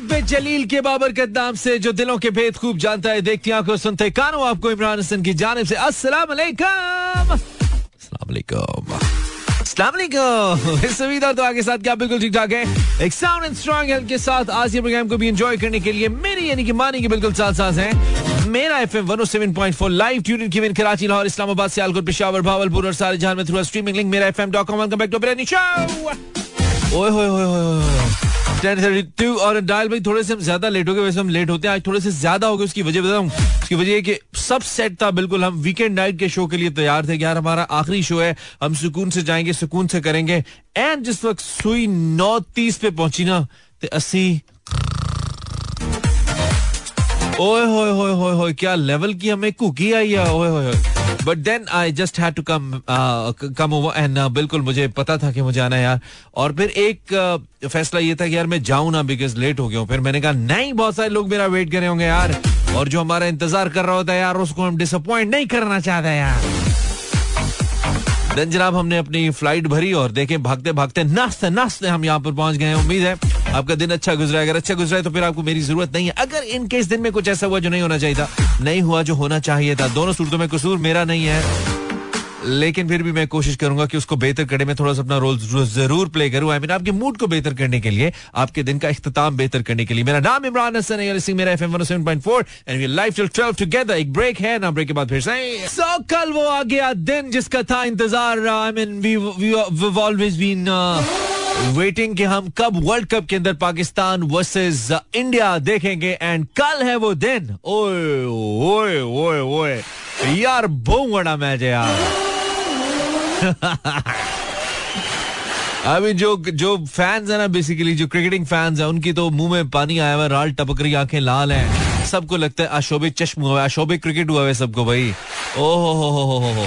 रब जलील के बाबरकत नाम से जो दिलों के भेद खूब जानता है, देखती आँखों सुनते कानों आपको इमरान हसन की जानब से अस्सलाम इस उम्मीद और दुआ के साथ क्या बिल्कुल ठीक ठाक है। एक साउंड एंड स्ट्रॉन्ग हेल्थ के साथ आज ये प्रोग्राम को भी एंजॉय करने के लिए मेरी यानी कि मानी के बिल्कुल साथ साथ है। मेरा F M one seven point four live tune की कराची लाहौर इस्लामाबाद सियालकोट पेशावर भावलपुर और सारे जहाँ में थ्रू स्ट्रीमिंग लिंक मेरा F M dot com welcome back to brainy show ओए होए होए होए। टेन थर्टी टू और डायल भाई थोड़े से हम ज़्यादा लेट हो गए, वैसे हम लेट होते हैं। आज थोड़े से ज़्यादा हो गए, उसकी वजह बताऊँ। उसकी वजह है कि सब सेट था, बिल्कुल। हम वीकेंड नाइट के शो के लिए तैयार थे यार हमारा आखिरी शो है। हम सुकून से जाएँगे, सुकून से करेंगे। एंड जिस वक्त सुई नौ तीस पे पहुँची ना तो अस्सी। ओए होए होए होए होए, क्या लेवल की हमें कुकी आई है? ओए होए। But then I just had to come come over and बिल्कुल मुझे पता था कि मुझे आना यार और फिर एक uh, फैसला ये था कि यार मैं जाऊँ ना बिकॉज़ लेट हो गया फिर मैंने कहा नहीं बहुत सारे लोग मेरा वेट कर होंगे यार और जो हमारा इंतज़ार कर रहा होता है यार उसको हम डिसअपॉइंट नहीं करना चाहते यार देन जनाब हमने अपनी फ़्लाइट भरी और देखे भागते भागते नाचते नाचते हम यहाँ पर पहुँच गए उम्मीद है आपका दिन अच्छा गुजरा अगर अच्छा गुजरा है तो फिर आपको मेरी ज़रूरत नहीं है। अगर इन केस दिन में कुछ ऐसा हुआ जो नहीं होना चाहिए था नहीं हुआ जो होना चाहिए था। दोनों सूरतों में कसूर मेरा नहीं है। लेकिन फिर भी मैं कोशिश करूँगा कि उसको बेहतर करने में थोड़ा सा अपना रोल ज़रूर प्ले करूँ। आई मीन आपके मूड को बेहतर करने के लिए आपके दिन का इख्तिताम बेहतर करने के लिए। मेरा नाम इमरान हसन है। मेरा FM 107.4 and we live till 12 together एक ब्रेक है ना ब्रेक के बाद फिर से। सो so, कल वो आ गया दिन जिसका था इंतज़ार I mean we always been waiting कि हम कब वर्ल्ड कप के अंदर पाकिस्तान वर्सेस इंडिया देखेंगे एंड कल है वो दिन। ओए ओए ओए ओए। यार बहुत बड़ा मैच है यार। अभी जो जो फैंस है ना बेसिकली जो क्रिकेटिंग फैंस है, उनकी तो मुँह में पानी आया हुआ राल टपक रही, आँखें लाल हैं। सबको लगता है अशोभित चश्म हुआ है अशोभित क्रिकेट हुआ है सबको भाई। ओहो हो हो हो हो।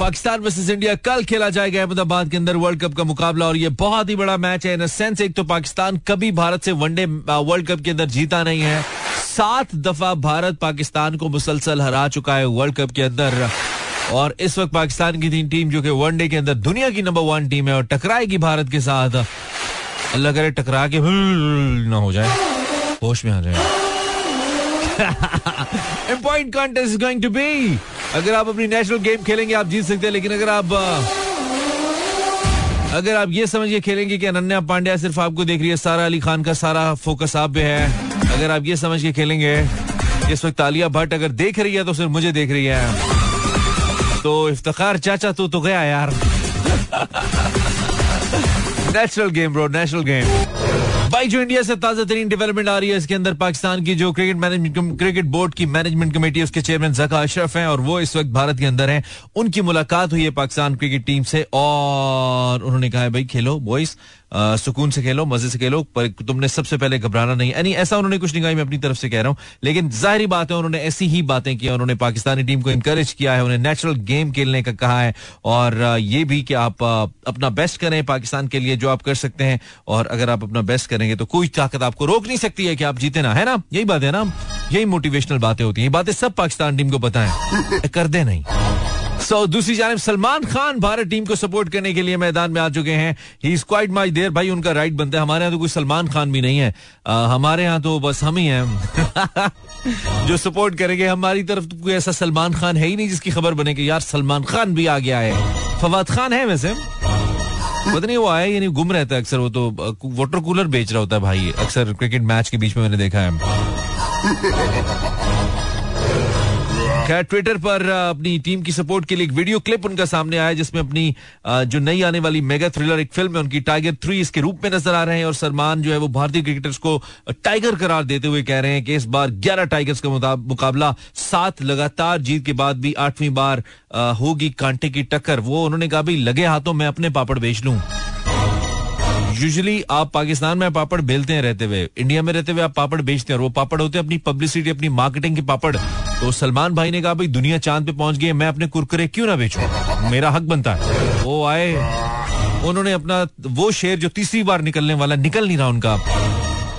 पाकिस्तान वर्सेस इंडिया कल खेला जाएगा अहमदाबाद के अंदर वर्ल्ड कप का मुकाबला और ये बहुत ही बड़ा मैच है। इन सेंस एक तो पाकिस्तान कभी भारत से वनडे वर्ल्ड कप के अंदर जीता नहीं है। सात दफ़ा भारत पाकिस्तान को मुसलसल हरा चुका है वर्ल्ड कप के अंदर। और इस वक्त पाकिस्तान की तीन टीम जो कि वनडे के अंदर दुनिया की नंबर वन टीम है और टकराएगी भारत के साथ। अल्लाह करे टकरा के ना हो जाए। होश में आ जाए। Important contest is going to be अगर आप अपनी नेशनल गेम खेलेंगे, आप जीत सकते हैं, लेकिन अगर आप अगर आप ये समझिए खेलेंगे कि अनन्या पांड्या सिर्फ़ आपको देख रही है, सारा अली खान का सारा फोकस आप पे है। अगर आप ये समझ के खेलेंगे, इस वक्त आलिया भट्ट अगर देख रही है तो सिर्फ़ मुझे देख रही है। तो इफ्तार चाचा, तू तो गया यार। National game, bro, national game. भाई, जो इंडिया से ताज़ा तरीन डेवलपमेंट आ रही है, इसके अंदर पाकिस्तान की जो क्रिकेट मैनेजमेंट क्रिकेट बोर्ड की मैनेजमेंट कमेटी उसके चेयरमैन जका अशरफ हैं और वो इस वक्त भारत के अंदर हैं। उनकी मुलाकात हुई है पाकिस्तान क्रिकेट टीम से और उन्होंने कहा है, भाई, खेलो बॉयज़ सुकून से खेलो मज़े से खेलो पर तुमने सबसे पहले घबराना नहीं। यानी ऐसा उन्होंने कुछ नहीं कहा मैं अपनी तरफ़ से कह रहा हूँ। लेकिन ज़ाहिर बात है उन्होंने ऐसी ही बातें की उन्होंने पाकिस्तानी टीम को इंकरेज किया है उन्हें नेचुरल गेम खेलने का कहा है। और ये भी कि आप अपना बेस्ट करें पाकिस्तान के लिए जो आप कर सकते हैं। और अगर आप अपना बेस्ट करेंगे तो कोई ताकत आपको रोक नहीं सकती है कि आप जीते ना है ना? यही बात है ना? यही मोटिवेशनल बातें होती हैं बातें सब पाकिस्तान टीम को है। कर दे नहीं। सो दूसरी जानब सलमान खान भारत टीम को सपोर्ट करने के लिए मैदान में आ चुके हैं। ही इज़ क्वाइट माई देर भाई उनका राइट बनता है। हमारे यहाँ तो कोई सलमान खान भी नहीं है। आ, हमारे यहाँ तो बस हम ही हैं। जो सपोर्ट करेंगे हमारी तरफ़ तो कोई ऐसा सलमान खान है ही नहीं जिसकी खबर बने कि यार सलमान खान भी आ गया है फवाद खान है वैसे। पता नहीं वो आया यानी गुम रहता है अक्सर। वो तो वाटर कूलर बेच रहा होता है भाई। अक्सर क्रिकेट मैच के बीच में मैंने देखा है। खैर ट्विटर पर अपनी टीम की सपोर्ट के लिए एक वीडियो क्लिप उनका सामने आया, जिसमें अपनी जो नई आने वाली मेगा थ्रिलर एक फ़िल्म है, उनकी टाइगर थ्री इसके रूप में नज़र आ रहे हैं और सलमान जो है वो भारतीय क्रिकेटर्स को टाइगर करार देते हुए कह रहे हैं कि इस बार ग्यारह टाइगर्स का मुकाबला सात लगातार जीत के बाद भी आठवीं बार होगी कांटे की टक्कर। वो, उन्होंने कहा, भाई, लगे हाथों, में अपने पापड़ बेच लूँ। यूजुअली आप पाकिस्तान में पापड़ बेलते हैं रहते हुए। इंडिया में रहते हुए आप पापड़ बेचते हैं और वो पापड़ होते हैं अपनी पब्लिसिटी अपनी मार्केटिंग के पापड़। तो सलमान भाई ने कहा, भाई, दुनिया चाँद पे पहुँच गई मैं अपने कुरकुरे क्यों ना बेचू? मेरा हक बनता है। वो आए, उन्होंने अपना, वो शेर जो तीसरी बार निकलने वाला, निकल नहीं रहा उनका।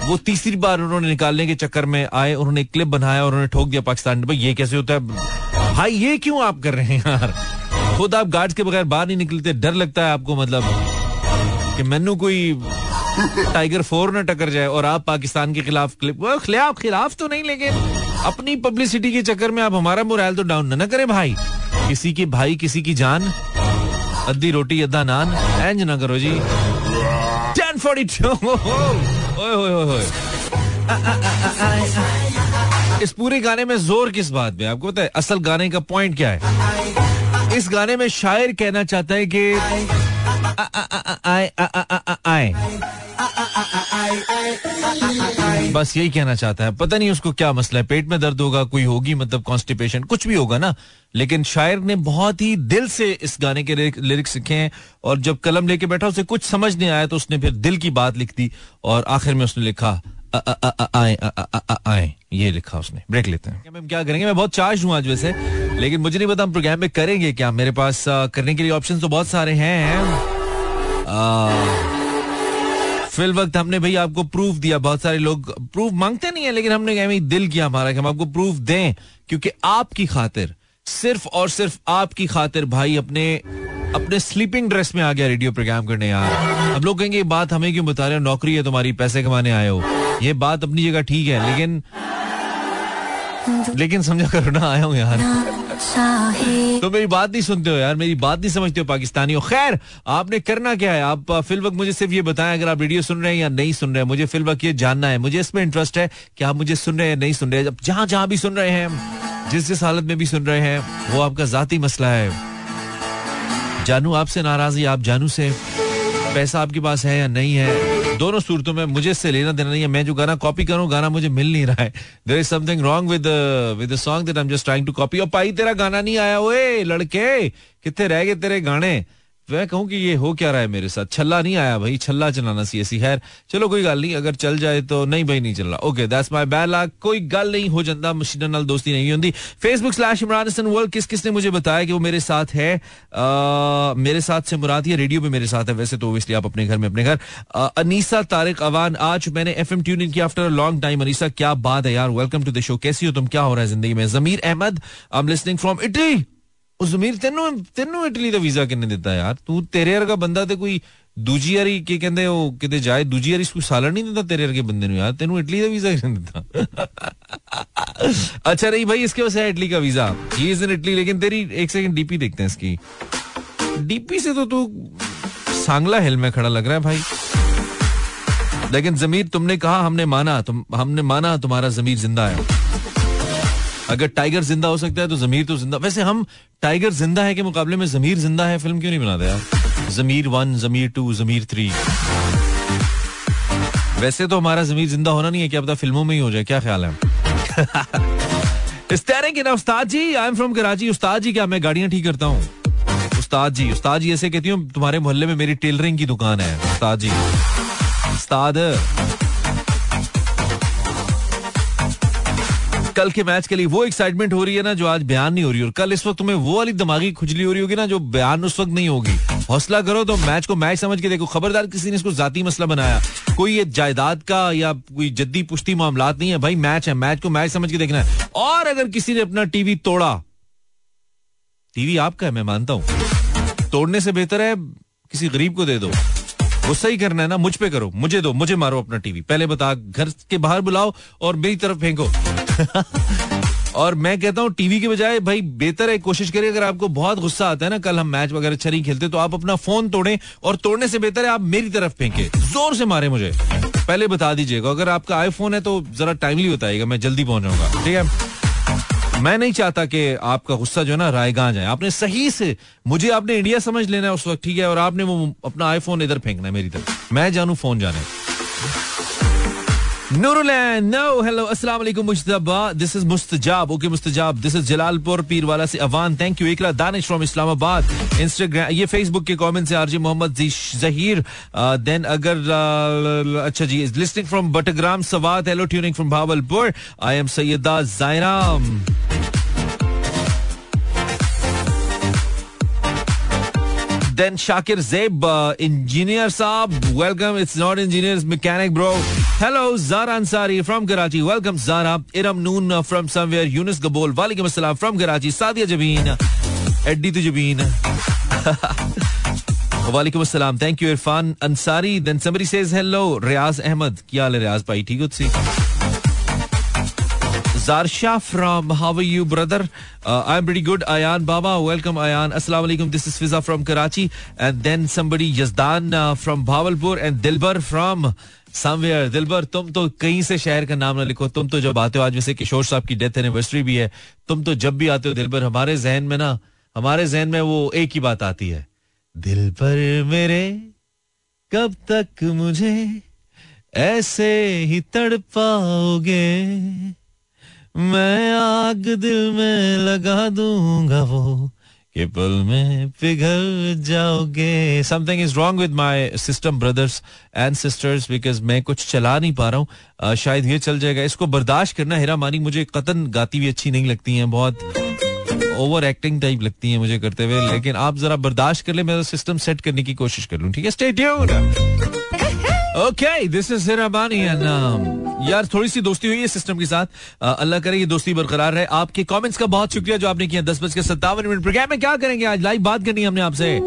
वो तीसरी बार उन्होंने निकालने के चक्कर में आए, उन्होंने क्लिप बनाया और उन्होंने ठोक दिया पाकिस्तान भाई, ये कैसे होता है? भाई, ये क्यों आप कर रहे हैं यार? खुद आप गार्ड्स के बगैर बाहर नहीं निकलते, डर लगता है आपको मतलब। कि मैनू कोई टाइगर फोर न टकर जाए और आप पाकिस्तान के खिलाफ खिलाफ खिलाफ तो नहीं, लेकिन अपनी पब्लिसिटी के चक्कर में आप हमारा मोराल तो डाउन न करें भाई। किसी की भाई, किसी की जान, अद्धी रोटी, अद्धा नान एंज ना करो जी। टेन फोर्टी इस पूरे गाने में ज़ोर किस बात में आपको पता है, असल गाने का पॉइंट क्या है? इस गाने में शायर कहना चाहता है कि बस यही कहना चाहता है। पता नहीं उसको क्या मसला है। पेट में दर्द होगा, कोई होगी मतलब कॉन्स्टिपेशन कुछ भी होगा ना। लेकिन शायर ने बहुत ही दिल से इस गाने के लिरिक्स लिखे हैं और जब कलम लेके बैठा, उसे कुछ समझ नहीं आया तो उसने फिर दिल की बात लिख दी और आखिर में उसने लिखा आए आए। ये लिखा उसने। ब्रेक लेते हैं। हम क्या करेंगे? मैं बहुत चार्ज हूँ आज वैसे। लेकिन मुझे नहीं पता हम प्रोग्राम में करेंगे क्या। मेरे पास करने के लिए ऑप्शन तो बहुत सारे हैं। फिल वक्त हमने भाई आपको प्रूफ दिया, बहुत सारे लोग प्रूफ मांगते नहीं है, लेकिन हमने कहा दिल किया हमारा कि हम आपको प्रूफ दें, क्योंकि आपकी खातिर, सिर्फ़ और सिर्फ़ आपकी खातिर भाई अपने अपने स्लीपिंग ड्रेस में आ गया रेडियो प्रोग्राम करने, यार। हम लोग कहेंगे, ये बात हमें क्यों बता रहे हो? नौकरी है तुम्हारी, पैसे कमाने आए हो। ये बात अपनी जगह ठीक है, लेकिन लेकिन समझा करो ना, आया हूँ यार। तो मेरी बात नहीं सुनते हो यार, मेरी बात नहीं समझते हो पाकिस्तानी हो। खैर, आपने करना क्या है? आप फिल वक्त मुझे सिर्फ़ ये बताएँ, अगर आप रेडियो सुन रहे हैं या नहीं सुन रहे हैं, मुझे फिल वक्त ये जानना है। मुझे इसमें इंटरेस्ट है कि आप मुझे सुन रहे हैं नहीं सुन रहे हैं। जहाँ जहाँ भी सुन रहे हैं जिस जिस हालत में भी सुन रहे हैं, वो आपका जाती मसला है। जानू आपसे नाराज़ आप जानू से? पैसा आपके पास है या नहीं है? दोनों सूरतों में मुझे इससे लेना देना नहीं है। मैं जो गाना कॉपी करूँ, गाना मुझे मिल नहीं रहा है। There is something wrong with with song that I am just trying to copy और पाई तेरा गाना नहीं आया, ओए, लड़के, कितने रह गए तेरे गाने? मैं कहूँ कि ये हो क्या रहा है मेरे साथ? छल्ला नहीं आया भाई छल्ला चलाना सी ऐसी खैर चलो कोई गल नहीं अगर चल जाए तो नहीं भाई नहीं चल रहा okay that's my bad luck कोई गल नहीं हो जाता मशीन नाल दोस्ती नहीं होती Facebook slash Imran Hasan world किस किस ने मुझे बताया कि वो मेरे साथ है? आ, मेरे साथ से मुराद ये रेडियो पे मेरे साथ है वैसे तो इसलिए आप अपने घर में अपने घर। अनीसा तारिक अवान आज मैंने एफ़ एम ट्यून किया आफ्टर लॉन्ग टाइम अनीसा क्या बात है यार वेलकम टू द शो कैसी हो तुम? क्या हो रहा है ज़िंदगी में? Zameer Ahmed I am listening from Italy ਜ਼ਮੀਰ ਤੈਨੂੰ ਤੈਨੂੰ ਇਟਲੀ ਦਾ ਵੀਜ਼ਾ ਕਿੰਨੇ ਦਿੱਤਾ ਯਾਰ ਤੂੰ ਤੇਰੇ ਵਰਗਾ ਬੰਦਾ ਤੇ ਕੋਈ ਦੂਜੀ ਵਾਰੀ ਕੀ ਕਹਿੰਦੇ ਉਹ ਕਿਤੇ ਜਾਏ ਦੂਜੀ ਵਾਰੀ ਕੋਈ ਸਾਲਣ ਨਹੀਂ ਦਿੰਦਾ तेरे वर्गे बंदे यार तेन इटली का वीजा क्यों दिता अच्छा नहीं भाई इसके वजह इटली का वीजा ये इज इन इटली लेकिन तेरी एक सेकंड डीपी देखते हैं इसकी डीपी से तो तू सांगला हिल में खड़ा लग रहा है भाई लेकिन जमीर तुमने कहा हमने माना तुम हमने माना तुम्हारा जमीर जिंदा है अगर टाइगर ज़िंदा हो सकता है तो जमीर तो ज़िंदा। वैसे हम टाइगर ज़िंदा है के मुकाबले में जमीर ज़िंदा है, फ़िल्म क्यों नहीं बनाते यार? Zameer one, Zameer two, Zameer three. वैसे तो हमारा जमीर ज़िंदा होना नहीं है, क्या पता फ़िल्मों में ही हो जाए, क्या ख्याल है? इस तरह की ना, उस्ताद जी आई एम फ्रॉम कराची। उस्ताद जी, क्या मैं गाड़ियाँ ठीक करता हूँ? उस्ताद जी उस्ताद जी ऐसे कहती हूँ, तुम्हारे मोहल्ले में मेरी टेलरिंग की दुकान है, उस्ताद जी। उस्ताद कल के मैच के लिए वो एक्साइटमेंट हो रही है ना जो आज बयान नहीं हो रही, और कल इस वक्त तुम्हें वो वाली दिमागी खुजली हो रही होगी ना जो बयान उस वक्त नहीं होगी। हौसला करो तो मैच को मैच समझ के देखो। खबरदार किसी ने इसको जाती मसला बनाया। कोई ये जायदाद का या कोई जद्दी पुश्ती मामला नहीं है, भाई मैच है, मैच को मैच समझ के देखना है। और अगर किसी ने अपना टीवी तोड़ा, टीवी आपका है, मैं मानता हूँ। तोड़ने से बेहतर है किसी गरीब को दे दो। वो सही करना है ना, मुझ पे करो, मुझे दो, मुझे मारो अपना टीवी। पहले बता, घर के बाहर बुलाओ और मेरी तरफ़ फेंको। और मैं कहता हूँ, टीवी के बजाय, भाई, बेहतर है, कोशिश करिए, अगर आपको बहुत गुस्सा आता है ना, कल हम मैच वगैरह छरी खेलते तो आप अपना फ़ोन तोड़े और तोड़ने से बेहतर है आप मेरी तरफ़ फेंके। ज़ोर से मारे मुझे। पहले बता दीजिएगा, अगर आपका आईफोन है तो जरा टाइमली बताइएगा, मैं जल्दी पहुँच जाऊँगा, ठीक है? मैं नहीं चाहता कि आपका गुस्सा जो है ना रायगा जाए। आपने सही से, मुझे आपने इंडिया समझ लेना है उस वक्त, ठीक है, और आपने वो अपना आईफोन इधर फेंकना है मेरी तरफ़। मैं जानू फ़ोन जाने। फ्रॉम इस्लामाबाद इंस्टाग्राम ये फेसबुक के से मोहम्मद देन अगर अच्छा जी listening from Battagram Swat hello tuning from Bahawalpur I am Syeda Jairam Uh, engineer Saab, welcome. It's not engineer, it's mechanic, bro. Hello, Zara Ansari from Karachi. Welcome, Zara. Iram Noon uh, from somewhere. Yunus Gabol. Walaikum Assalam from Karachi. Sadia Jabeen. Eddie to Jabeen. वालेकुम अस्सलाम thank you Irfan Ansari then somebody says hello Riaz Ahmed क्या हाल है रियाज भाई ठीक हो Zarsha from how are you brother uh, I'm pretty good Ayan Baba welcome Ayan Assalamu alaikum this is Fiza from Karachi and then somebody Yazdan uh, from Bawalpur and Dilbar from somewhere Dilbar तुम तो कहीं से शहर का नाम ना लिखो तुम तो जब आते हो आज वैसे किशोर साहब की डेथ एनिवर्सरी भी है तुम तो जब भी आते हो दिलबर हमारे जहन में ना हमारे जहन में वो एक ही बात आती है दिल पर मेरे कब तक मुझे ऐसे ही तड़ पाओगे मैं आग दिल में लगा दूँगा वो, कि पल में पिघल जाओगे। Something is wrong with my system brothers and sisters because मैं कुछ चला नहीं पा रहा हूँ। शायद ये चल जाएगा। इसको बर्दाश्त करना, हेरा मानी, मुझे कतन गाती हुई अच्छी नहीं लगती है, बहुत ओवर एक्टिंग टाइप लगती है मुझे करते हुए। लेकिन आप जरा बर्दाश्त कर ले, मैं सिस्टम सेट करने की कोशिश कर लूँ, ठीक है? Stay okay this is Hirabani and यार थोड़ी सी दोस्ती हुई है सिस्टम के साथ। अल्लाह करे, ये दोस्ती बरकरार रहे। आपके कमेंट्स का बहुत शुक्रिया जो आपने किया। दस बज के सत्तावन मिनट प्रोग्राम में क्या करेंगे आज? लाइव बात करनी है हमने आपसे।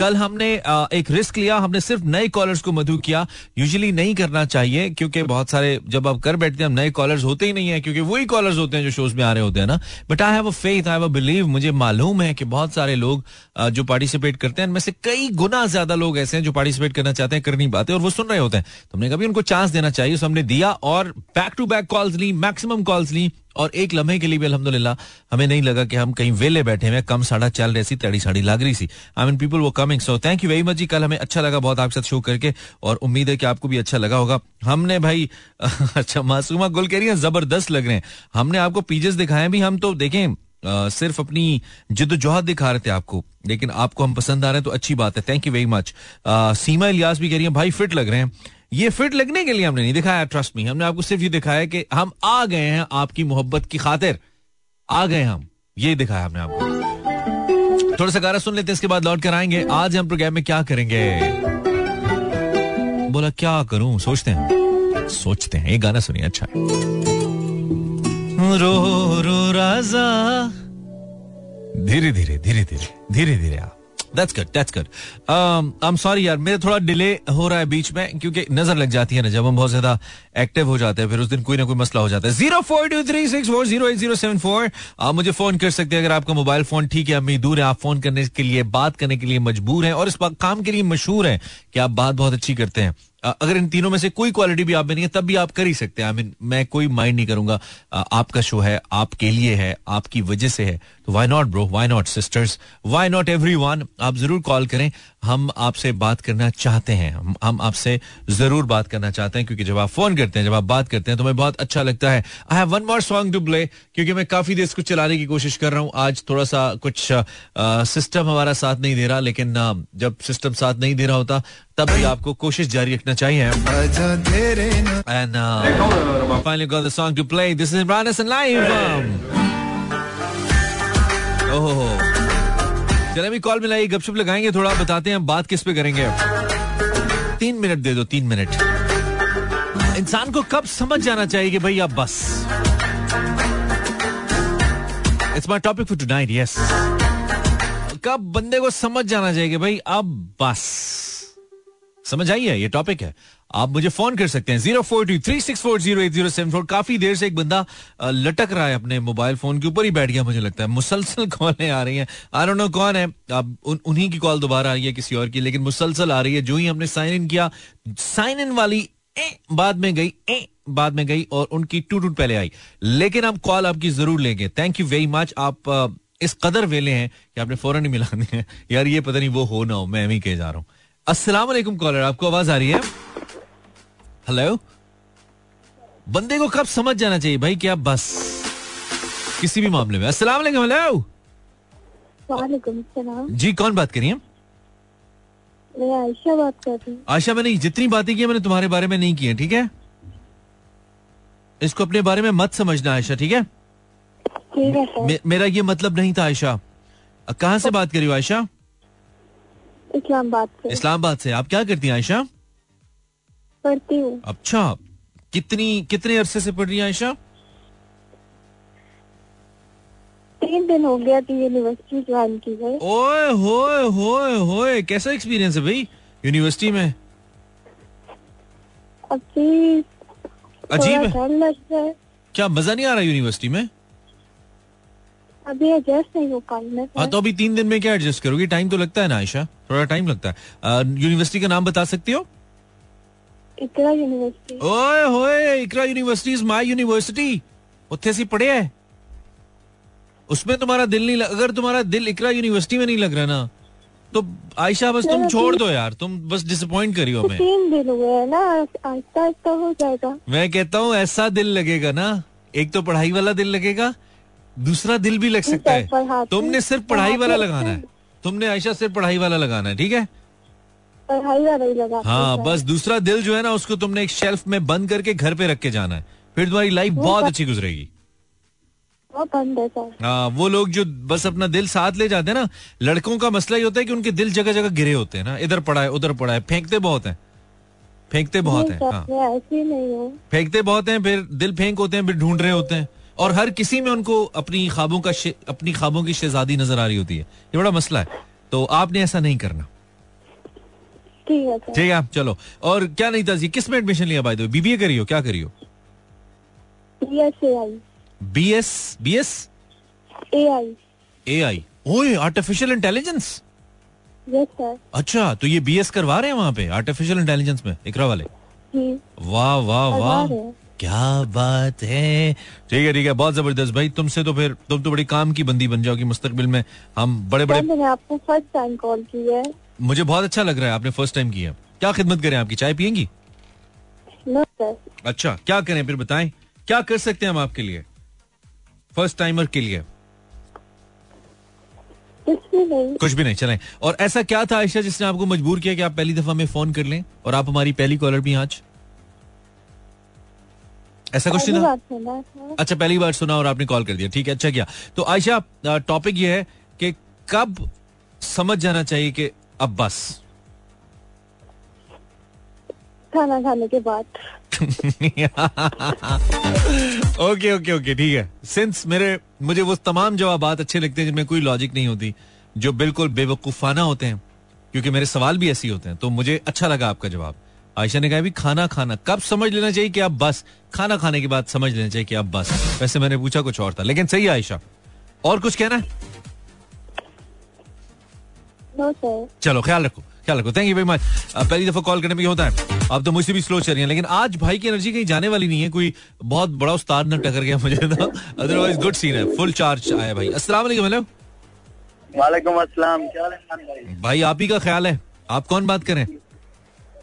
कल हमने एक रिस्क लिया। हमने सिर्फ़ नए कॉलर्स को मधु किया। यूजली नहीं करना चाहिए, क्योंकि बहुत सारे जब आप कर बैठते हैं नए कॉलर्स होते ही नहीं है, क्योंकि वही कॉलर्स होते हैं जो शोज़ में आ रहे होते हैं ना। But I have a faith I have a believe मुझे मालूम है कि बहुत सारे लोग जो पार्टिसिपेट करते हैं, इनमें से कई गुना ज़्यादा लोग ऐसे हैं जो पार्टिसिपेट करना चाहते हैं, कर नहीं पाते और वो सुन रहे होते हैं। तो हमने कभी उनको चांस देना चाहिए हमने दिया और बैक टू बैक कॉल्स ली मैक्सिमम कॉल्स ली और एक लम्हे के लिए भी अलहमदुल्ला हमें नहीं लगा कि हम कहीं वेले बैठे हुए कम साड़ा चल रही सी तड़ी साड़ी लग रही सी। आई मीन पीपल वो coming so thank you very much जी कल हमें अच्छा लगा बहुत आपके साथ शो करके और उम्मीद है कि आपको भी अच्छा लगा होगा। हमने भाई अच्छा मासूमा गुल कह रही है ज़बरदस्त लग रहे हैं। हमने आपको पीजेस दिखाए भी हम तो देखें Uh, सिर्फ़ अपनी जिद्दोजहद दिखा रहे थे आपको लेकिन आपको हम पसंद आ रहे हैं तो अच्छी बात है। Thank you very much Seema Ilyas भी कह रही है भाई फिट लग रहे हैं। ये फिट लगने के लिए हमने नहीं दिखाया ट्रस्ट मी हमने आपको सिर्फ़ ये दिखाया कि हम आ गए हैं आपकी मोहब्बत की खातिर आ गए हम ये दिखाया हमने आपको थोड़ा सा गाना सुन लेते हैं इसके बाद लौट कर आएँगे आज हम प्रोग्राम में क्या करेंगे बोला क्या करूँ सोचते हैं सोचते हैं ये गाना सुनिए अच्छा है रो रो राजा धीरे धीरे धीरे धीरे धीरे धीरे आप that's good that's good I am sorry यार, मेरे थोड़ा डिले हो रहा है बीच में, क्योंकि नज़र लग जाती है ना, जब हम बहुत ज़्यादा एक्टिव हो जाते हैं, फिर उस दिन कोई ना कोई मसला हो जाता है। Zero four two three six four zero eight zero seven four आप मुझे फ़ोन कर सकते हैं, अगर आपका मोबाइल फ़ोन ठीक है, अम्मी दूर है, आप फ़ोन करने के लिए, बात करने के लिए मजबूर हैं, और इस काम के लिए मशहूर है कि आप बात बहुत अच्छी करते हैं। अगर इन तीनों में से कोई क्वालिटी भी आप में नहीं है तब भी आप कर ही सकते हैं। आई मीन मैं कोई माइंड नहीं करूँगा। आपका शो है, आपके लिए है, आपकी वजह से है। तो why not bro why not sisters why not every आप ज़रूर कॉल करें। हम आपसे बात करना चाहते हैं। हम आपसे ज़रूर बात करना चाहते हैं, क्योंकि जब आप फ़ोन करते हैं, जब आप बात करते हैं तो हमें बहुत अच्छा लगता है। I have one more song to play क्योंकि मैं काफ़ी देर इसको चलाने की कोशिश कर रहा हूँ। आज थोड़ा सा कुछ सिस्टम हमारा साथ नहीं दे रहा, लेकिन जब सिस्टम साथ नहीं दे रहा होता तब भी आपको कोशिश जारी रखना चाहिए। And finally got the song to play this is Imran Hasan live oh चले अभी कॉल मिलाई गपशप लगाएँगे थोड़ा बताते हैं बात किस पे करेंगे। तीन मिनट दे दो तीन मिनट। इंसान को कब समझ जाना चाहिए कि भाई आप बस। It's my topic for tonight yes कब बंदे को समझ जाना चाहिए कि भाई अब बस। समझ आई है ये टॉपिक है। आप मुझे फ़ोन कर सकते हैं। Zero four two three six four zero eight zero seven four काफ़ी देर से एक बंदा लटक रहा है अपने मोबाइल फ़ोन के ऊपर ही बैठ गया मुझे लगता है। मुसलसल कॉलें आ रही हैं। आई डोंट नो कौन है। अब उन, उन्हीं की कॉल दोबारा आ रही है किसी और की लेकिन मुसलसल आ रही है। जो ही हमने साइन इन किया साइन इन वाली ए, बाद में गई ए, बाद में गई और उनकी टू टूट पहले आई। लेकिन हम कॉल आपकी ज़रूर लेंगे। थैंक यू वेरी मच आप इस कदर वेले हैं कि आपने फ़ौरन ही मिला दिए यार ये पता नहीं वो हो ना हो मैं भी कह जा रहा हूँ। अस्सलाम वालेकुम कॉलर आपको आवाज़ आ रही है? हेलो बंदे को कब समझ जाना चाहिए? भाई क्या बस? किसी भी मामले में। अस्सलाम वालेकुम हेलो जी कौन बात करिए मैं आयशा बात कर रही हूँ। आयशा मैंने जितनी बातें की मैंने तुम्हारे बारे में नहीं की है ठीक है? इसको अपने बारे में मत समझना आयशा ठीक है? ठीक है मे, मेरा ये मतलब नहीं था आयशा। कहाँ से बात करी हो आयशा? इस्लामाबाद से। इस्लामाबाद से। आप क्या करती हैं आयशा? पढ़ती हूँ। अच्छा कितनी कितने अरसे से पढ़ रही है आयशा? तीन दिन हो गया थी यूनिवर्सिटी ज्वाइन की गई ओए होए होए होए कैसा एक्सपीरियंस है भाई यूनिवर्सिटी में? अजीब है। है। क्या मज़ा नहीं आ रहा यूनिवर्सिटी में? अभी एडजस्ट नहीं हो पाई मैं हाँ तो अभी तीन दिन में क्या एडजस्ट करोगी? टाइम तो लगता है ना आयशा? थोड़ा टाइम लगता है। यूनिवर्सिटी का नाम बता सकती हो? इतना यूनिवर्सिटी ओए होए Iqra university is my university उत्थे सी पढ़े है। उसमें तुम्हारा दिल नहीं लग, अगर तुम्हारा दिल इकरा यूनिवर्सिटी में नहीं लग रहा ना तो आयशा बस तुम छोड़ दो यार तुम बस डिसअपॉइंट करी हो हमें। तीन दिन हुए ना आहिस्ता आहिस्ता हो जाएगा। मैं कहता हूँ ऐसा दिल लगेगा ना एक तो पढ़ाई वाला दिल लगेगा दूसरा दिल भी लग सकता है तुमने सिर्फ़ पढ़ाई वाला लगाना है। तुमने आयशा सिर्फ़ पढ़ाई वाला लगाना है ठीक है? पढ़ाई वाला ही लगा हाँ बस दूसरा दिल जो है ना उसको तुमने एक शेल्फ में बंद करके घर पे रख के जाना है। फिर तुम्हारी लाइफ बहुत अच्छी गुजरेगी। है हाँ वो लोग जो बस अपना दिल साथ ले जाते हैं ना लड़कों का मसला ये होता है कि उनके दिल जगह जगह गिरे होते हैं ना। इधर पड़ा है उधर पड़ा है फेंकते बहुत हैं। फेंकते बहुत हैं हूँ। फेंकते बहुत हैं फिर दिल फेंक होते हैं फिर ढूंढ रहे होते हैं। और हर किसी में उनको अपनी ख्वाबों का अपनी ख्वाबों की शहजादी नज़र आ रही होती है। ये बड़ा मसला है। तो आपने ऐसा नहीं करना। ठीक है ठीक है चलो। और क्या नहीं था जी? किसमें एडमिशन लिया द बीबीए करियो क्या करियो? B S A I B S B S A I A I ओए आर्टिफिशियल इंटेलिजेंस अच्छा तो ये बी एस करवा रहे हैं वहाँ पे आर्टिफिशियल इंटेलिजेंस में इकरा वाले? वाह वाह वाह। हैं। क्या बात है? ठीक है ठीक है बहुत ज़बरदस्त। भाई तुमसे तो फिर तुम तो बड़ी काम की बंदी बन जाओगी मुस्तकबिल में हम बड़े बड़े मैंने आपको फ़र्स्ट टाइम कॉल की है। मुझे बहुत अच्छा लग रहा है आपने फ़र्स्ट टाइम किया क्या खिदमत करें आपकी? चाय पियेंगी? अच्छा क्या करें फिर बताएँ? क्या कर सकते हैं हम आपके लिए? फ़र्स्ट टाइमर के लिए। कुछ भी नहीं। चलें। और ऐसा क्या था आयशा जिसने आपको मजबूर किया कि आप पहली दफ़ा में फ़ोन कर लें? और आप हमारी पहली कॉलर भी आज? ऐसा कुछ नहीं अच्छा पहली बार सुना और आपने कॉल कर दिया। ठीक है अच्छा किया। तो आयशा टॉपिक ये है कि कब समझ जाना चाहिए कि अब बस? खाना खाने के बाद। ओके ओके ओके ठीक है। सिंस मेरे मुझे वो तमाम जवाब अच्छे लगते हैं जिनमें कोई लॉजिक नहीं होती जो बिल्कुल बेवकूफाना होते हैं क्योंकि मेरे सवाल भी ऐसे होते हैं तो मुझे अच्छा लगा आपका जवाब। आयशा ने कहा भी खाना खाना। कब समझ लेना चाहिए कि अब बस खाना खाने के बाद समझ लेना चाहिए कि अब बस। वैसे मैंने पूछा कुछ और था लेकिन सही है आयशा। और कुछ कहना है? नो चलो ख्याल रखो ख्याल रखो। थैंक यू वेरी मच पहली दफ़ा कॉल करने में होता है? अब तो मुझसे भी स्लो चल रही है लेकिन आज भाई की एनर्जी कहीं जाने वाली नहीं है। कोई बहुत बड़ा उस्ताद न टकर गया मुझे तो। अदरवाइज़ गुड सीन है। फुल चार्ज आया भाई। अस्सलाम वालेकुम हेलो वालेकुम अस्सलाम। क्या हाल है भाई? भाई आप ही का ख्याल है। आप कौन बात करें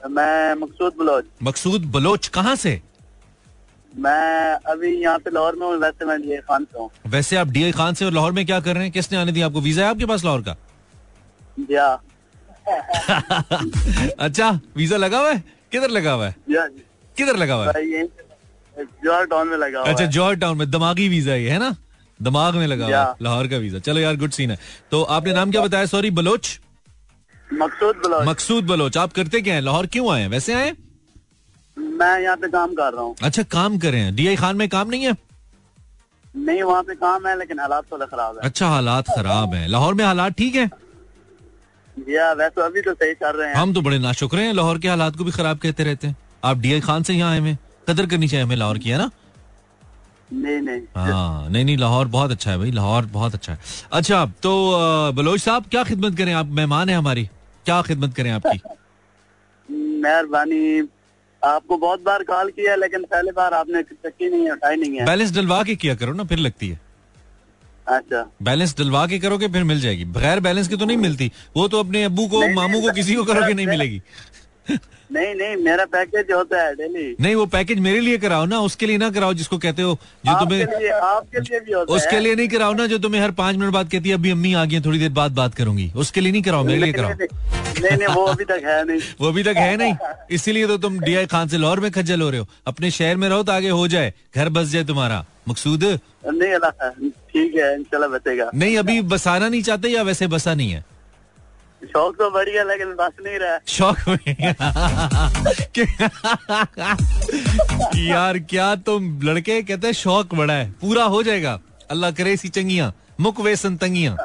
मैं मकसूद बलोच। मकसूद बलोच कहाँ से? मैं अभी यहाँ पे लाहौर में हूँ वैसे मैं ये खान से हूँ। वैसे आप डी खान से और लाहौर में क्या कर रहे हैं? किसने आने दिया आपको वीज़ा? है आपके पास लाहौर का? या। अच्छा वीज़ा लगा हुआ है? किधर लगा हुआ है? किधर लगा हुआ है? टाउन में लगा हुआ अच्छा जॉर्ज टाउन में दिमागी वीज़ा ये है ना? दिमाग में लगा हुआ है लाहौर का वीज़ा। चलो यार गुड सीन है। तो आपने नाम क्या बताया? सॉरी बलोच? मकसूद बलोच। मकसूद बलोच आप करते क्या हैं? लाहौर क्यों आए वैसे आए मैं यहाँ पे काम कर रहा हूँ। अच्छा काम कर रहे हैं। डीआई खान में काम नहीं है? नहीं वहाँ पे काम है लेकिन हालात थोड़ा खराब है। अच्छा हालात खराब है। लाहौर में हालात ठीक है? वैसे अभी तो सही चल रहे हैं। हम तो बड़े नाशुक्र हैं। लाहौर के हालात को भी खराब कहते रहते हैं। आप डी आई खान से यहाँ आए हुए कदर करनी चाहिए हमें लाहौर की है ना? नहीं नहीं। हाँ नहीं नहीं लाहौर बहुत अच्छा है भाई। लाहौर बहुत अच्छा है। अच्छा तो बलोच साहब क्या खिदमत करें? आप मेहमान है हमारी। क्या खिदमत करें आपकी? मेहरबानी। आपको बहुत बार कॉल किया है लेकिन पहले बार आपने चक्की नहीं उठाई नहीं है। बैलेंस डलवा के किया करो ना फिर लगती है। अच्छा। बैलेंस डलवा के करोगे फिर मिल जाएगी। बगैर बैलेंस के तो नहीं मिलती। वो तो अपने अबू को मामू को किसी को करोगे नहीं। मिलेगी। नहीं नहीं मेरा पैकेज होता है डेली नहीं वो पैकेज मेरे लिए कराओ ना उसके लिए ना कराओ जिसको कहते हो जो आपके तुम्हें लिए आपके लिए भी होता उसके है। लिए नहीं कराओ ना जो तुम्हें हर पाँच मिनट बाद कहती है अभी अम्मी आ गई थोड़ी देर बाद बात करूँगी। उसके लिए नहीं कराओ मेरे लिए कराओ। नहीं नहीं नहीं, वो अभी तक है नहीं। वो अभी तक है नहीं। इसीलिए तो तुम डीआई खान से लाहौर में खज्जल हो रहे हो। अपने शहर में रहो तो आगे हो जाए घर बस जाए तुम्हारा। मकसूद? नहीं ठीक है इंशाल्लाह बचेगा। नहीं अभी बसाना नहीं चाहते या वैसे बसा नहीं है? शौक तो बढ़िया लेकिन बस नहीं रहा। शौक में यार क्या तुम लड़के कहते हैं शौक बड़ा है? पूरा हो जाएगा। अल्लाह करे इसी चंगिया मुक वे संतंगियाँ।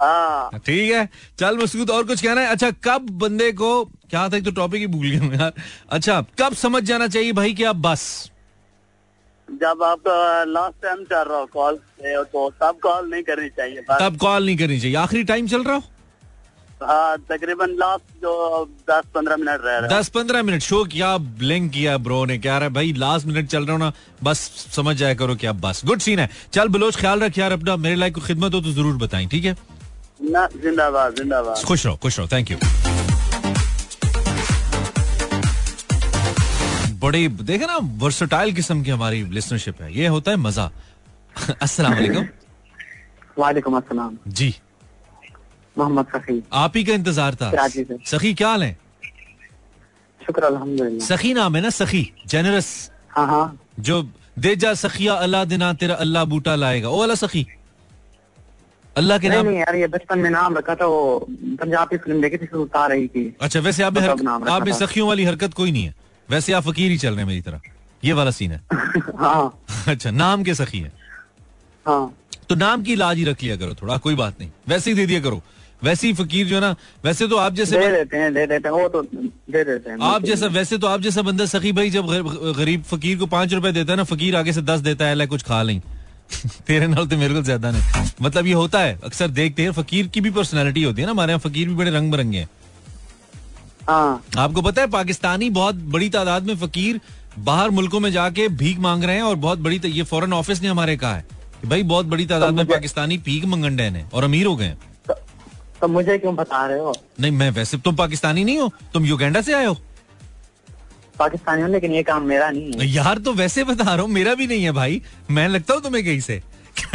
हाँ। ठीक है चल मसूद और कुछ कहना है? अच्छा कब बंदे को क्या था एक तो टॉपिक ही भूल गया मैं यार। अच्छा कब समझ जाना चाहिए भाई कि आप बस? जब आप लास्ट टाइम चल रहा हो कॉल तो तब कॉल नहीं करनी चाहिए तब कॉल नहीं करनी चाहिए। आखिरी टाइम चल रहा हाँ? तकरीबन लास्ट जो दस पंद्रह मिनट रह रहे हैं। दस पंद्रह मिनट शो किया ब्लिंक किया ब्रो ने क्या रहा है? भाई लास्ट मिनट चल रहा हो ना बस समझ जाया करो कि आप बस। गुड सीन है। चल बलोच ख्याल रख यार अपना मेरे लाइक को खिदमत हो तो ज़रूर बताएँ ठीक है? ना जिंदाबाद जिंदाबाद। खुश रहो खुश रहो थैंक यू बड़ी देखे ना वर्सटाइल किस्म की हमारी लिसनरशिप है। ये होता है मज़ा। अस्सलाम वालेकुम। वालेकुम अस्सलाम। जी। मोहम्मद सखी। आप ही का इंतज़ार था। सखी क्या हाल है? शुक्र अल्हम्दुलिल्लाह। सखी नाम है ना? सखी जेनरस हाँ हाँ। जो दे जा सखिया अल्लाह दिना तेरा अल्लाह बूटा लाएगा। ओ वाला सखी अल्लाह के नाम नहीं यार ये बचपन में नाम रखा था वो पंजाबी फ़िल्म देखी थी उतार रही थी। अच्छा वैसे आप मतलब हर- आप में सखियों वाली हरकत कोई नहीं है। वैसे आप फकीर ही चल रहे हैं मेरी तरह। ये वाला सीन है। हाँ। अच्छा नाम के सखी है। हाँ। तो नाम की इलाज ही रख लिया करो थोड़ा कोई बात नहीं। वैसे ही दे दिया करो। वैसे ही फकीर जो है ना वैसे तो आप जैसे दे देते हैं दे देते हैं वो तो दे देते हैं आप जैसा वैसे तो आप जैसा बंदा सखी भाई जब गरीब- फकीर को पाँच रुपए देता है ना फकीर आगे से दस देता है कुछ खा लें। तेरे नाल तो मेरे को ज़्यादा नहीं। मतलब ये होता है अक्सर देखते हैं फकीर की भी पर्सनैलिटी होती है ना हमारे यहाँ फकीर भी बड़े रंग बिरंगे हैं। हाँ। आपको पता है पाकिस्तानी बहुत बड़ी तादाद में फकीर बाहर मुल्कों में जाके भीख मांग रहे हैं और बहुत बड़ी ये फॉरेन ऑफ़िस ने हमारे कहा है कि भाई बहुत बड़ी तादाद में पाकिस्तानी भीख मंगंडे हैं और अमीर हो गए हैं। तो, तो मुझे क्यों बता रहे हो? नहीं मैं वैसे तुम पाकिस्तानी नहीं हो। तुम युगांडा से आए हो? पाकिस्तानी हूँ लेकिन ये काम मेरा नहीं है। यार तो वैसे बता रहा हूँ मेरा भी नहीं है भाई। मैं लगता हूँ तुम्हें कहीं से।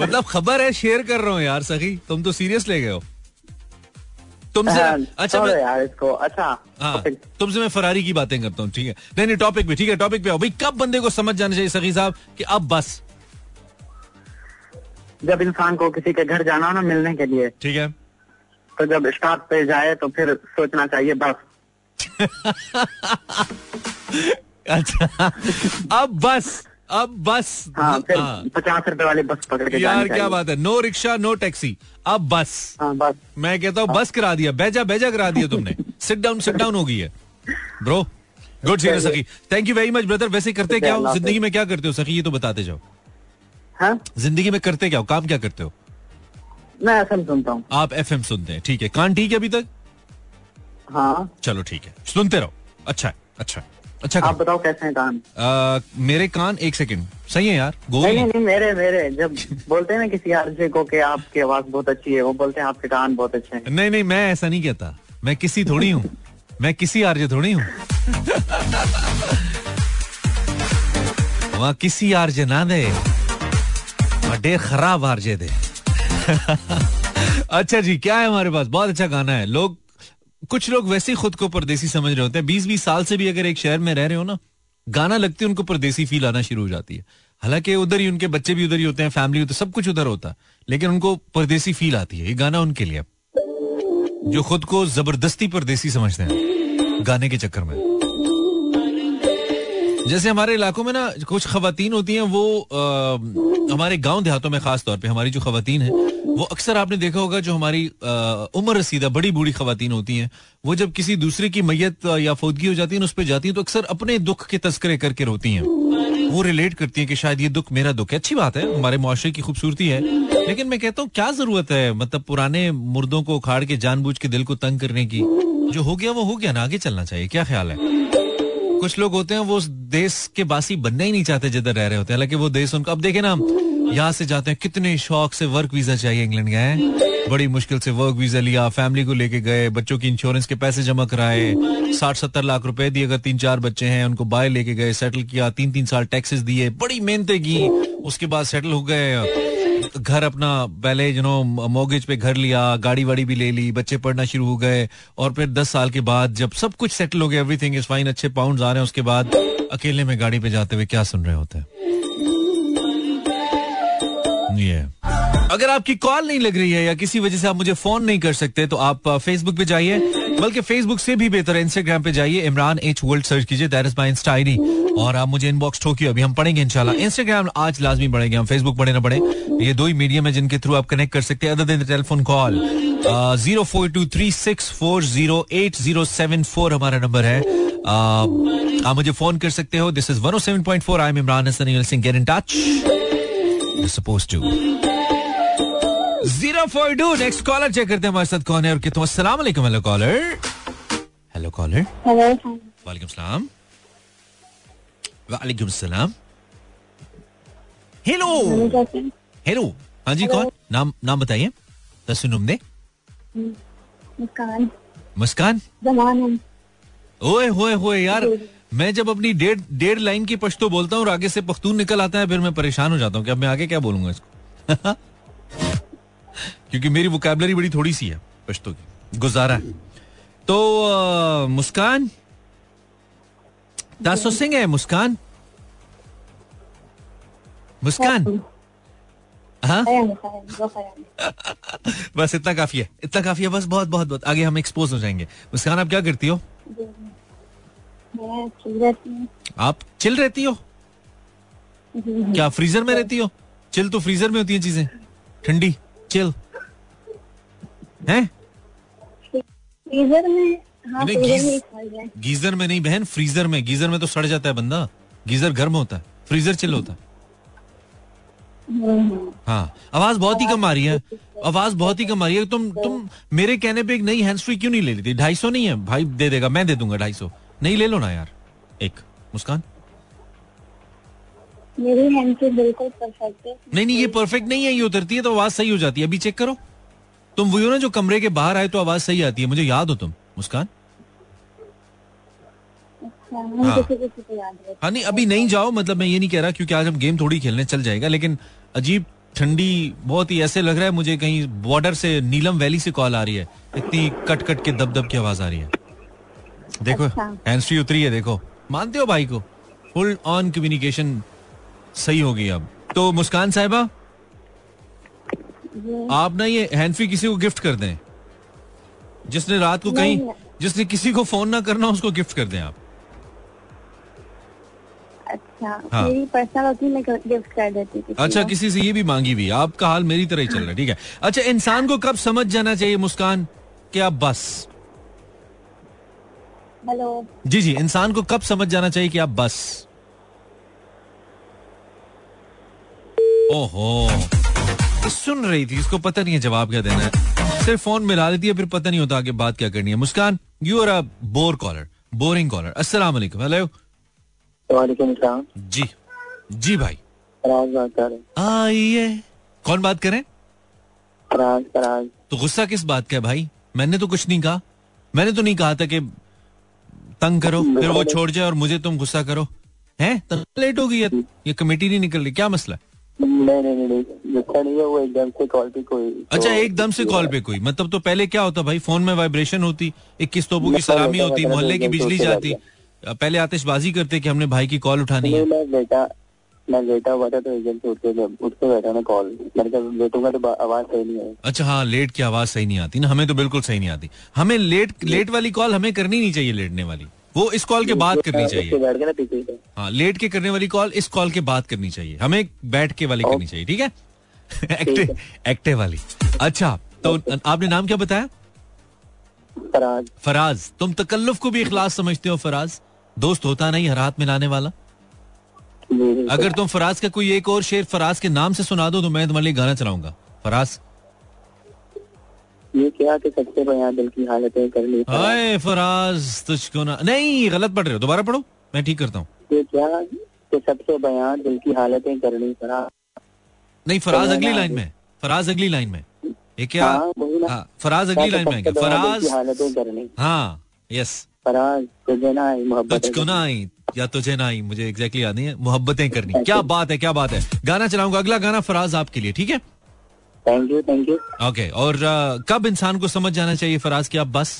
मतलब खबर है शेयर कर रहा हूँ यार सखी। तुम तो सीरियस ले गए हो। तुमसे अच्छा मैं यार इसको। अच्छा हाँ तुमसे मैं फरारी की बातें करता हूँ ठीक है? नहीं नहीं टॉपिक पे ठीक है टॉपिक पे आओ भाई कब बंदे को समझ जाना चाहिए सखी साहब कि अब बस। जब इंसान को किसी के घर जाना हो ना मिलने के लिए ठीक है। तो जब स्टाफ पे जाए तो फिर सोचना चाहिए बस। अच्छा। अब बस अब बस। हाँ हाँ, पचास रुपए वाली बस पकड़ के यार क्या बात है? No rickshaw no taxi. अब बस। हाँ बस। मैं कहता हूँ बस करा दिया। बेजा बेजा करा दिया तुमने। सिट डाउन सिट डाउन हो गई है। ब्रो गुड सीन सखी। Thank you very much brother वैसे करते क्या हो? ज़िंदगी में क्या करते हो? सखी ये तो बताते जाओ। हाँ? ज़िंदगी में करते क्या हो? काम क्या करते हो? मैं ऐसा सुनता हूँ। आप एफएम सुनते हैं ठीक है। कान ठीक है अभी तक? हाँ। चलो ठीक है। सुनते रहो। अच्छा है अच्छा है, अच्छा आप बताओ कैसे हैं कान? आ, मेरे कान एक सेकंड। सही है यार गोल नहीं नहीं नहीं। नहीं मेरे मेरे जब बोलते हैं ना किसी आरजे को कि आपकी आवाज़ बहुत अच्छी है वो बोलते हैं आपके कान बहुत अच्छे हैं। नहीं नहीं मैं ऐसा नहीं कहता। मैं किसी थोड़ी हूँ। मैं किसी आरजे थोड़ी हूँ। वहाँ किसी आरजे ना दे। बड़े खराब आरजे दे। अच्छा जी, क्या है हमारे पास? बहुत अच्छा गाना है। लोग, कुछ लोग वैसे ही खुद को परदेसी समझ रहे होते हैं। बीस बीस साल से भी अगर एक शहर में रह रहे हो ना, गाना लगते उनको परदेसी फील आना शुरू हो जाती है। हालाँकि उधर ही उनके बच्चे भी उधर ही होते हैं फैमिली होती है सब कुछ उधर होता है। लेकिन उनको परदेसी फील आती है। ये गाना उनके लिए जो खुद को ज़बरदस्ती परदेसी समझते हैं, गाने के चक्कर में। जैसे हमारे इलाकों में ना कुछ खातन होती हैं वो आ, हमारे गाँव देहातों में खास तौर पे हमारी जो खवातीन है वो अक्सर आपने देखा होगा जो हमारी उम्र रसीदा बड़ी बूढ़ी खवातीन होती हैं वो जब किसी दूसरे की मैयत या फौदगी हो जाती है उस पर जाती हैं तो अक्सर अपने दुख के तस्करे करके रोती हैं। वो रिलेट करती हैं कि शायद ये दुख मेरा दुख है। अच्छी बात है हमारे मुआशरे की खूबसूरती है लेकिन मैं कहता हूँ क्या ज़रूरत है मतलब पुराने मुर्दों को उखाड़ के जानबूझ के दिल को तंग करने की? जो हो गया वो हो गया ना आगे चलना चाहिए क्या ख्याल है? कुछ लोग होते हैं, वो देश के बासी बनना ही नहीं चाहते जिधर रह रहे होते हैं। हालाँकि वो देश उनको, अब देखे ना हम यहाँ से जाते हैं, कितने शौक से वर्क वीज़ा चाहिए इंग्लैंड गए बड़ी मुश्किल से वर्क वीज़ा लिया फैमिली को लेके गए, बच्चों की इंश्योरेंस के पैसे जमा कराए साठ सत्तर लाख रुपए दिए अगर तीन चार बच्चे हैं, उनको बाय लेके गए सेटल किया तीन तीन साल टैक्सेस दिए, बड़ी मेहनतें की, उसके बाद सेटल हो गए। घर अपना पहले यू नो मोगेज पे घर लिया, गाड़ी वाड़ी भी ले ली, बच्चे पढ़ना शुरू हो गए, और फिर दस साल के बाद जब सब कुछ सेटल हो गया एवरीथिंग इज़ फाइन अच्छे पाउंड आ रहे हैं, उसके बाद अकेले में गाड़ी पे जाते हुए क्या सुन रहे होते हैं? ये। अगर आपकी कॉल नहीं लग रही है या किसी वजह से आप मुझे फ़ोन नहीं कर सकते तो आप फेसबुक पे जाइए। बल्कि फेसबुक से भी बेहतर इंस्टाग्राम पे जाइए इमरान एच वर्ल्ड सर्च कीजिए that is my insta ID और आप मुझे इनबॉक्स ठोकियो अभी हम पढ़ेंगे इंशाल्लाह। इंस्टाग्राम आज लाजमी पढ़ेंगे हम फेसबुक पढ़े ना पढ़े ये दो ही मीडियम है जिनके थ्रू आप कनेक्ट कर सकते हैं। Other than telephone call zero four two three six four zero eight zero seven four हमारा नंबर है। Uh, आप मुझे फ़ोन कर सकते हो। This is one O seven point four I am Imran Hasan Singh get in touch suppose two zero four two next caller check करते हैं हमारे साथ कौन है और कितना। वालेकुम hello caller hello caller hello वालेकुम सलाम। वालेकुम सलाम। हेलो हेलो हाँ जी कौन? नाम नाम बताइए। तस्नुम दे मुस्कान। मुस्कान? ओए होए होए यार। मैं जब अपनी डेढ़ डेढ़ लाइन की पश्तो बोलता हूँ और आगे से पख्तून निकल आता है फिर मैं परेशान हो जाता हूँ कि अब मैं आगे क्या बोलूँगा इसको? क्योंकि मेरी वोकेबलरी बड़ी थोड़ी सी है पश्तो की। गुजारा है। तो मुस्कान? तासो सिंह है मुस्कान? मुस्कान? हाँ। वो खयान बस इतना काफ़ी है इतना काफ़ी है बस बहुत बहुत बहुत। आगे हम एक्सपोज हो जाएँगे। मुस्कान आप क्या करती हो? हूँ। आप चिल रहती हो? क्या फ्रीजर में रहती हो? चिल तो फ्रीजर में होती है चीज़ें। ठंडी चिल हैं? फ्रीजर में हाँ गीज- गीजर में नहीं बहन फ्रीजर में। गीजर में तो सड़ जाता है बंदा। गीजर गर्म होता है। फ्रीजर चिल होता है। हाँ आवाज़ बहुत ही कम आ रही है। आवाज़ बहुत ही कम। आ रही है। तुम तुम मेरे कहने पे एक नई हैंड फ्री क्यों नहीं ले लेती? ढाई सौ नहीं है? भाई दे देगा मैं दे दूँगा ढाई सौ। नहीं ले लो ना यार। एक मुस्कान। मेरी हैंड बिल्कुल परफेक्ट है। नहीं नहीं ये परफेक्ट नहीं है ये उतरती है तो आवाज़ सही हो जाती है। अभी चेक करो। तुम हो ना जो कमरे के बाहर आए तो आवाज़ सही आती है। मुझे याद हो तुम मुस्कान। अच्छा हाँ। हाँ। नहीं अभी नहीं जाओ मतलब मैं ये नहीं कह रहा क्योंकि आज हम गेम थोड़ी खेलने चल जाएगा लेकिन अजीब ठंडी बहुत ही ऐसे लग रहा है मुझे कहीं बॉर्डर से नीलम वैली से कॉल आ रही है। इतनी कट कट के दब दब की आवाज़ आ रही है। देखो अच्छा। हैंड फ्री उतरी है देखो। मानते हो भाई को फुल ऑन कम्युनिकेशन सही होगी अब। तो मुस्कान साहिबा आप ना ये हैंड फ्री किसी को गिफ्ट कर दें। जिसने रात को कहीं जिसने किसी को फ़ोन ना करना उसको गिफ्ट कर दें आप। अच्छा हाँ। मेरी पर्सनल होती मैं गिफ्ट कर देती अच्छा किसी से ये भी मांगी है। आपका हाल मेरी तरह ही चल रहा है ठीक है। अच्छा इंसान को कब समझ जाना चाहिए मुस्कान कि आप बस? हेलो। जी जी इंसान को कब समझ जाना चाहिए कि आप बस? ओहो। सुन रही थी इसको पता नहीं है जवाब क्या देना है। सिर्फ़ फ़ोन मिला लेती है फिर पता नहीं होता आगे बात क्या करनी है। Muskan you are a bore caller boring caller अस्सलाम वालेकुम हेलो वालेकुम जी जी भाई। आइए कौन बात करें फराज फराज तो गुस्सा किस बात का है भाई? मैंने तो कुछ नहीं कहा। मैंने तो नहीं कहा था कि तंग करो फिर वो छोड़ जाए और मुझे तुम गुस्सा करो। हैं? लेट हो गई है ये कमेटी नहीं निकल रही। क्या मसला है? नहीं नहीं नहीं नहीं नहीं है वो एकदम से कॉल पे कोई अच्छा एकदम से कॉल पे कोई। मतलब तो पहले क्या होता भाई फ़ोन में वाइब्रेशन होती इक्कीस तोपों की सलामी होती मोहल्ले की बिजली जाती। पहले आतिशबाजी करते कि हमने भाई की कॉल उठानी है। मैं बेटा मैं लेटा हुआ था तो एकदम से उठ के उठ के बैठा ना कॉल मैंने कहा लेटूँगा तो आवाज़ सही नहीं आई। अच्छा हाँ लेट की आवाज़ सही नहीं आती ना हमें तो बिल्कुल सही नहीं आती। हमें लेट लेट वाली कॉल हमें करनी नहीं चाहिए लेटने वाली। वो इस कॉल के बाद करनी चाहिए। पीछे से हाँ। लेट के करने वाली कॉल इस कॉल के बाद करनी चाहिए। हमें बैठ के वाली करनी चाहिए ठीक है? एक्टिव एक्टिव वाली। अच्छा तो आपने नाम क्या बताया? फराज। फराज। तुम तकल्लुफ को भी इखलास समझते हो फराज? दोस्त होता नहीं हर हाथ में लाने वाला अगर तुम फराज का कोई एक और शेर फराज के नाम से सुना दो तो मैं तुम्हारे लिए गाना चलाऊँगा। फराज। ये क्या कि सबसे बयान दिल की हालतें कर ली हाय फराज तुझको ना नहीं गलत पढ़ रहे हो दोबारा पढ़ो मैं ठीक करता हूँ। ये क्या कि सबसे बयान दिल की हालतें करनी फराज नहीं फराज तो अगली लाइन में फराज अगली लाइन में। ये क्या? हाँ। हाँ, फराज अगली लाइन में फराज हालतें करनी हाँ यस फराज तुझे ना आई मोहब्बत तुझको ना आई या तुझे ना आई मुझे एग्जैक्टली याद नहीं है मोहब्बतें करनी। क्या बात है क्या बात है। गाना चलाऊँगा अगला गाना फराज आपके लिए ठीक है? Thank you thank you okay और अ, कब इंसान को समझ जाना चाहिए फराज की आप बस?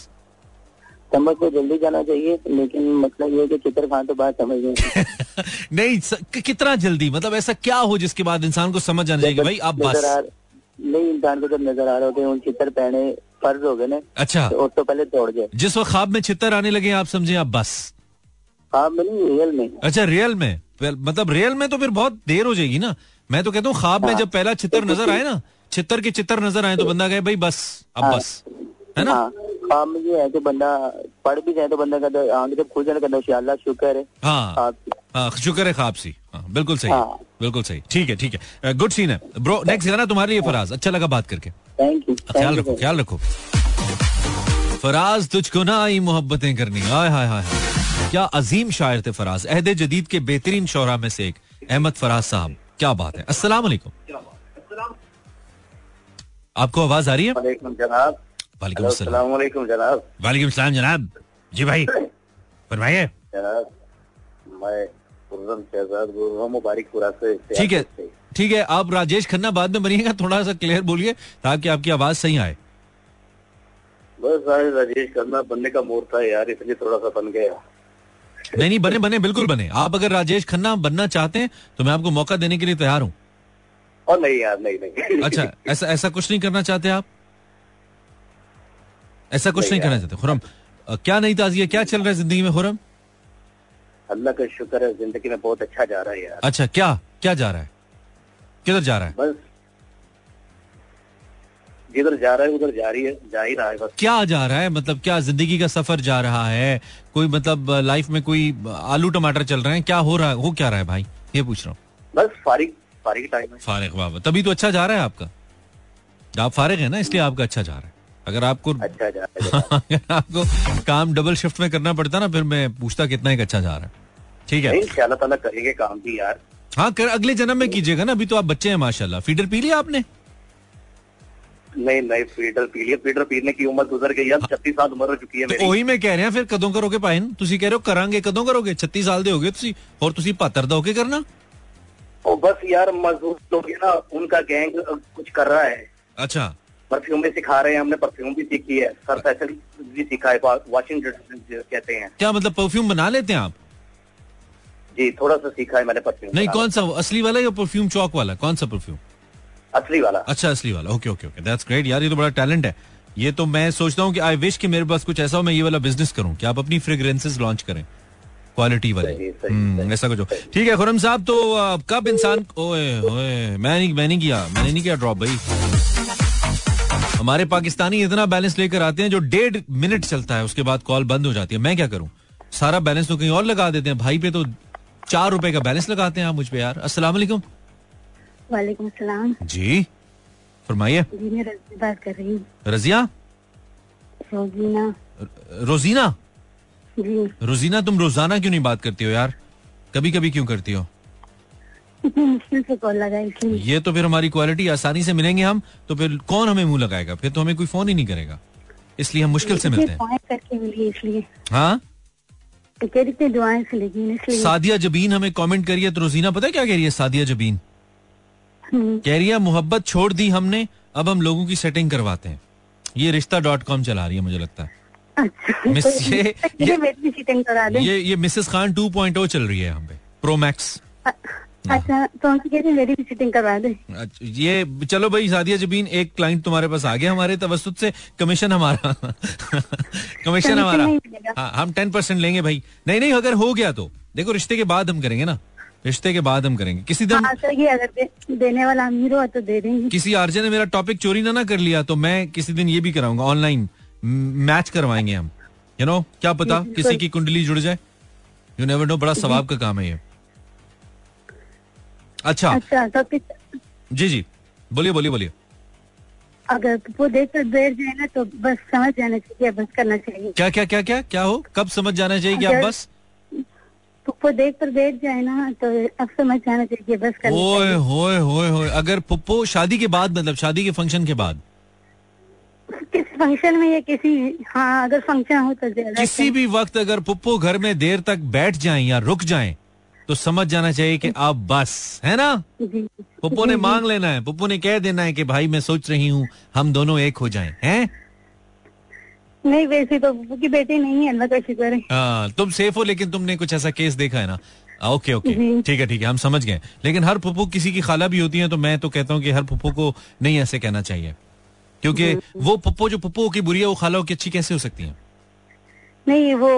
समझ को जल्दी जाना चाहिए लेकिन मतलब ये कि चित्र खान तो बात समझ गए नहीं स, कि- कितना जल्दी? मतलब ऐसा क्या हो जिसके बाद इंसान को समझ जाना चाहिए भाई आप बस? नहीं इंसान को जब नज़र आ रहे होते हैं उन चित्र पहने फ़र्ज़ हो गए ना अच्छा। तो, तो पहले दौड़ गए जिस वक्त ख्वाब में छितर आने लगे आप समझे आप बस? हाँ नहीं रियल में। अच्छा रियल में? मतलब रियल में तो फिर बहुत देर हो जाएगी ना। मैं तो कहता हूँ ख्वाब में जब पहला चित्र नज़र आए ना चित्र के चित्र नज़र आए तो बंदा कहे भाई बस अब हाँ। बस। है ना? हाँ ये है कि बंदा पढ़ भी जाए तो बंदा कहता है आगे जब खुल जाने कहता है अल्लाह शुक्र है। हाँ। हाँ शुक्र है सी। हाँ बिल्कुल सही हाँ। बिल्कुल सही। ठीक है ठीक है। गुड सीन है। ब्रो नेक्स्ट गाना तुम्हारे लिए फराज। अच्छा लगा बात करके। थैंक यू ख्याल रखो ख्याल रखो। फराज तुझको ना आई मोहब्बतें करनी। हाय हाय हाय हाय। क्या अजीम शायर थे फराज। अहद जदीद के बेहतरीन शोरा में से एक। अहमद फराज साहब। क्या बात है। अस्सलाम वालेकुम। आपको आवाज़ आ रही है? वालेकुम जनाब। वालेकुम वालेकुम जनाब। वालेकुम सलाम जनाब। जी भाई फरमाइए। जनाब मैं से ठीक है ठीक है आप राजेश खन्ना बाद में बनिएगा थोड़ा सा क्लियर बोलिए ताकि आपकी आवाज़ सही आए। बस राजेश खन्ना बनने का मोड़ था यार इसलिए थोड़ा सा बन गया। नहीं नहीं बने बने बिल्कुल बने। आप अगर राजेश खन्ना बनना चाहते हैं तो मैं आपको मौका देने के लिए तैयार हूँ। और नहीं यार नहीं नहीं। अच्छा ऐसा ऐसा कुछ नहीं करना चाहते आप? ऐसा कुछ नहीं, नहीं करना चाहते? खुरम क्या नहीं ताजी है? क्या चल रहा है ज़िंदगी में खुरम? अल्लाह का शुक्र है ज़िंदगी में बहुत अच्छा जा रहा है यार। अच्छा क्या क्या जा रहा है? किधर जा रहा है? बस जिधर जा रहा है उधर जा रही है जा ही रहा है बस। क्या जा रहा है? मतलब क्या ज़िंदगी का सफ़र जा रहा है? कोई मतलब लाइफ में कोई आलू टमाटर चल रहे हैं? क्या हो रहा है? हो क्या रहा है भाई? ये पूछ रहा हूँ। बस फारिग फारिग टाइम है। फारिग वाह तभी तो अच्छा जा रहा है आपका। आप फारिग है ना इसलिए आपका अच्छा जा रहा है। अगर आपको अच्छा जा रहा है। आपको काम डबल शिफ्ट में करना पड़ता ना फिर मैं पूछता कितना एक अच्छा जा रहा है। ठीक है? इंशाल्लाह करेंगे काम भी यार। हाँ कर अगले जन्म में कीजिएगा ना अभी तो आप बच्चे हैं माशाल्लाह। फीडर पी लिया आपने? नहीं नहीं फीडर पी लिया। फीडर पीने की उम्र गुजर गई अब छत्तीस साल उम्र हो चुकी है तो मेरी। वही मैं कह रहा हूँ फिर कदों करोगे भाई? तुसी कह रहे हो करांगे कदों करोगे? छत्तीस साल दे होगे और तुसी पात्र दोगे करना? और बस यार मजदूर लोग हैं ना उनका गैंग कुछ कर रहा है। अच्छा। परफ्यूम भी सिखा रहे हैं हमने परफ्यूम भी सीखी है। सर फैसल भी सीखा है वॉशिंग कहते हैं। क्या मतलब परफ्यूम बना लेते हैं आप? जी थोड़ा सा सीखा है मैंने परफ्यूम नहीं कौन सा असली वाला या परफ्यूम चौक वाला? कौन सा परफ्यूम? असली वाला। अच्छा असली वाला। Okay okay okay that's great यार ये तो बड़ा टैलेंट है। ये तो मैं सोचता हूँ कि आई विश कि मेरे पास कुछ ऐसा हो मैं ये वाला बिज़नेस करूँ। कि आप अपनी फ्रेग्रेंसेस लॉन्च करें। क्वालिटी वाले। हम्म, ऐसा कुछ ठीक है खुरम साहब तो कब इंसान ओए ओए मैं नहीं मैं नहीं किया मैंने नहीं किया ड्रॉप भाई। हमारे पाकिस्तानी इतना बैलेंस लेकर आते हैं जो डेढ़ मिनट चलता है उसके बाद कॉल बंद हो जाती है। मैं क्या करूँ? सारा बैलेंस तो कहीं और लगा देते हैं। भाई पे तो चार रुपए का बैलेंस लगाते हैं आप मुझ पे यार। अस्सलाम वालेकुम। वालेकुम सलाम। जी फरमाइए। जी मैं रज़ी बात कर रही हूँ। रजिया? रोजीना। रोजीना? रोजीना तुम रोज़ाना क्यों नहीं बात करती हो यार? कभी कभी क्यों करती हो? ये तो फिर हमारी क्वालिटी आसानी से मिलेंगे हम तो फिर कौन हमें मुँह लगाएगा? फिर तो हमें कोई फ़ोन ही नहीं करेगा। इसलिए हम मुश्किल से मिलते हैं। हाँ? तो सादिया जबीन हमें कमेंट करी है तो रोजीना पता है क्या कह रही है सादिया जबीन? हम्म, कह रही है मोहब्बत छोड़ दी हमने अब हम लोगों की सेटिंग करवाते हैं। ये रिश्ता डॉट कॉम चला रही है मुझे लगता है। मिस तो ये- ये ये मिसेस खान 2.0 चल रही है यहाँ पे प्रो मैक्स अच्छा तो उनसे मेरी करवा दें? अच्छा, ये चलो भाई सादिया जबीन एक क्लाइंट तुम्हारे पास आ गया हमारे तवसुत से कमीशन हमारा। कमीशन हमारा। हाँ हम टेन परसेंट लेंगे भाई। नहीं नहीं अगर हो गया तो। देखो रिश्ते के बाद हम करेंगे ना। रिश्ते के बाद हम करेंगे। किसी दिन हाँ ये अगर दे, देने वाला अमीर हो तो दे देंगे। किसी आरजे ने मेरा टॉपिक चोरी ना ना कर लिया तो मैं किसी दिन ये भी कराऊँगा ऑनलाइन मैच करवाएँगे हम। यू you नो know, क्या पता किसी की कुंडली जुड़ जाए। यू नेवर नो बड़ा सवाब का काम है ये। अच्छा। अच्छा तो जी जी। बोलिए बोलिए बोलिए। अगर वो देख कर बैठ जाए ना तो बस समझ जाना चाहिए बस करना चाहिए। क्या क्या क्या क्या क्या हो? कब समझ जाना चाहिए कि आप बस? वो देख कर बैठ जाए ना तो अब समझ जाना चाहिए बस करना ओए होए होए होए। अगर पुप्पो शादी के बाद मतलब शादी के फ़ंक्शन के बाद किसी फ़ंक्शन में या किसी हाँ अगर फ़ंक्शन हो तो ज़्यादा किसी भी वक्त अगर पुप्पो घर में देर तक बैठ जाए या रुक जाए तो समझ जाना चाहिए कि आप बस है ना? पुप्पो ने मांग लेना है। पुप्पो ने कह देना है कि भाई मैं सोच रही हूँ हम दोनों एक हो जाएँ हैं? नहीं वैसे तो वो की बेटी नहीं है अल्लाह का शुक्र है। हाँ, तुम सेफ़ हो लेकिन तुमने कुछ ऐसा केस देखा है ना? ओके ओके ठीक है ठीक है हम समझ गए। लेकिन हर पुप्पो किसी की खाला भी होती है तो मैं तो कहता हूँ कि हर पुप्पो को नहीं ऐसे कहना चाहिए। क्योंकि वो पप्पो जो पप्पो की बुरी है वो खाला की अच्छी कैसे हो सकती है? नहीं वो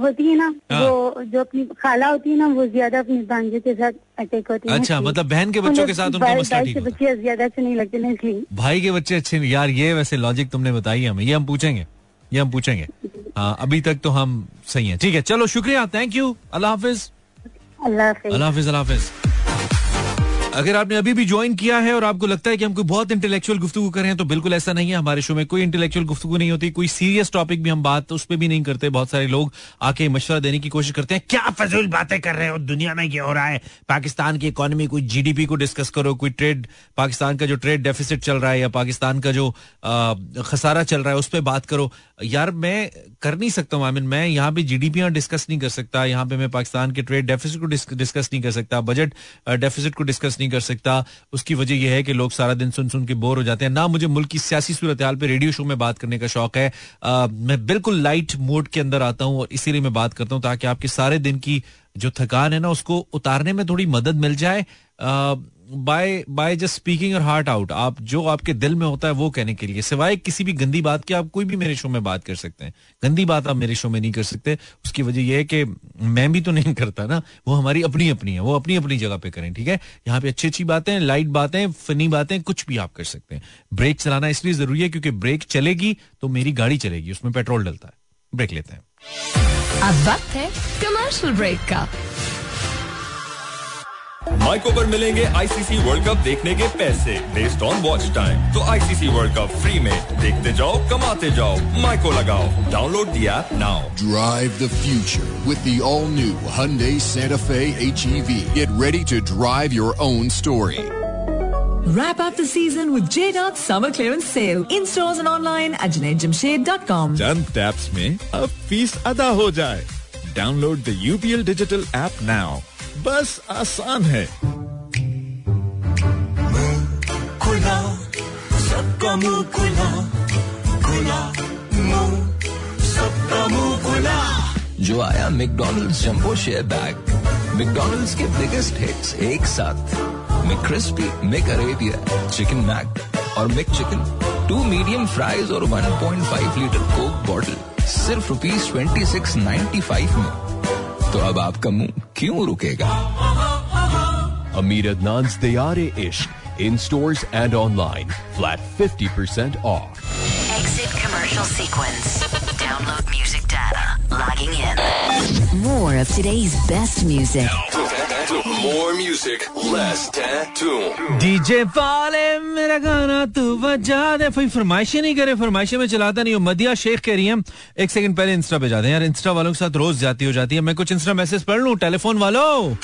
होती है ना हाँ। वो जो अपनी खाला होती है ना वो ज़्यादा अपनी भांजे के साथ अटैक होती है। अच्छा, मतलब बहन के बच्चों के साथ उनका भाई- मसला ठीक बच्चे ज़्यादा अच्छे नहीं लगते ना इसलिए। भाई के बच्चे अच्छे नहीं यार ये वैसे लॉजिक तुमने बताई हमें ये हम पूछेंगे ये हम पूछेंगे। हाँ अभी तक तो हम सही हैं। ठीक है चलो शुक्रिया थैंक यू अल्लाह अल्लाह हाफिज। अल्लाह हाफिज अल्लाह हाफिज। अगर आपने अभी भी ज्वाइन किया है और आपको लगता है कि हम कोई बहुत इंटेलेक्चुअल गुफ्तु कर रहे हैं तो बिल्कुल ऐसा नहीं है। हमारे शो में कोई इंटेलेक्चुअल गुफ्तु नहीं होती, कोई सीरियस टॉपिक भी हम बात उस पर भी नहीं करते। बहुत सारे लोग आके मशवरा देने की कोशिश करते हैं। क्या फजूल बातें कर रहे हो? दुनिया में क्या हो रहा है? पाकिस्तान की इकोनॉमी कोई जीडीपी को डिस्कस करो, कोई ट्रेड पाकिस्तान का जो ट्रेड डेफिसिट चल रहा है या पाकिस्तान का जो खसारा चल रहा है, उस पर बात करो। यार, मैं कर नहीं सकता हूँ। आमिन मैं यहाँ पे जीडीपी डिस्कस नहीं कर सकता। यहाँ पे मैं पाकिस्तान के ट्रेड डेफिसिट को डिस्कस नहीं कर सकता। बजट डेफिसिट को डिस्कस नहीं कर सकता। उसकी वजह यह है कि लोग सारा दिन सुन सुन के बोर हो जाते हैं। ना मुझे मुल्क की सियासी सूरत हाल पर रेडियो शो में बात करने का शौक है। आ, मैं बिल्कुल लाइट मोड के अंदर आता हूँ और इसीलिए मैं बात करता हूँ ताकि आपके सारे दिन की जो थकान है ना उसको उतारने में थोड़ी मदद मिल जाए। बाय बाय जस्ट स्पीकिंग और हार्ट आउट आप, जो आपके दिल में होता है, वो कहने के लिए, सिवाय किसी भी गंदी बात के, आप कोई भी मेरे शो में बात कर सकते हैं। गंदी बात आप मेरे शो में नहीं कर सकते। उसकी वजह यह है कि मैं भी तो नहीं करता ना, वो हमारी अपनी अपनी है, वो अपनी अपनी जगह पे करें, ठीक है? यहाँ पे अच्छी अच्छी बातें लाइट बातें फनी बातें, कुछ भी आप कर सकते हैं। ब्रेक चलाना इसलिए ज़रूरी है क्योंकि ब्रेक चलेगी तो मेरी गाड़ी चलेगी, उसमें पेट्रोल डलता है। ब्रेक लेते हैं। अब वक्त है कमर्शियल ब्रेक का। माइको पर मिलेंगे आईसीसी वर्ल्ड कप देखने के पैसे बेस्ड ऑन वॉच टाइम तो आईसीसी वर्ल्ड कप फ्री में देखते जाओ कमाते जाओ माइको लगाओ download the app now Drive the future with the all-new Hyundai Santa Fe HEV. Get ready to drive your own story. Wrap up the season with JDOT Summer Clearance Sale in stores and online at JanetJamshed.com. चंद taps में अब fees अदा हो जाए download the UPL digital app now बस आसान है। खुला सबका मुँह खुला खुला मुँह सबका मुँह खुला जो आया McDonald's jumbo share bag McDonald's के बिगेस्ट हिट्स एक साथ। Mc McCrispy McArabia chicken Mac और McChicken two medium fries और 1.5 लीटर कोक बॉटल सिर्फ़ rupees twenty six ninety five में। तो अब आपका मुँह क्यों रुकेगा Amir Adnan's Dayare Ishq in stores and online. Flat 50% off. Exit commercial sequence. Download music data. Logging in. More of today's best music. More music, less tattoo. DJ वाले मेरा गाना तू बजा दे। कोई फरमाइशें नहीं करे फरमाइशें में चलाता नहीं हूँ। मदिया शेख कह रही है एक सेकंड पहले इंस्टा पे जाते हैं। यार इंस्टा वालों के साथ रोज जाती हो जाती है। मैं कुछ इंस्टा मैसेज पढ़ लूँ टेलीफोन वालों?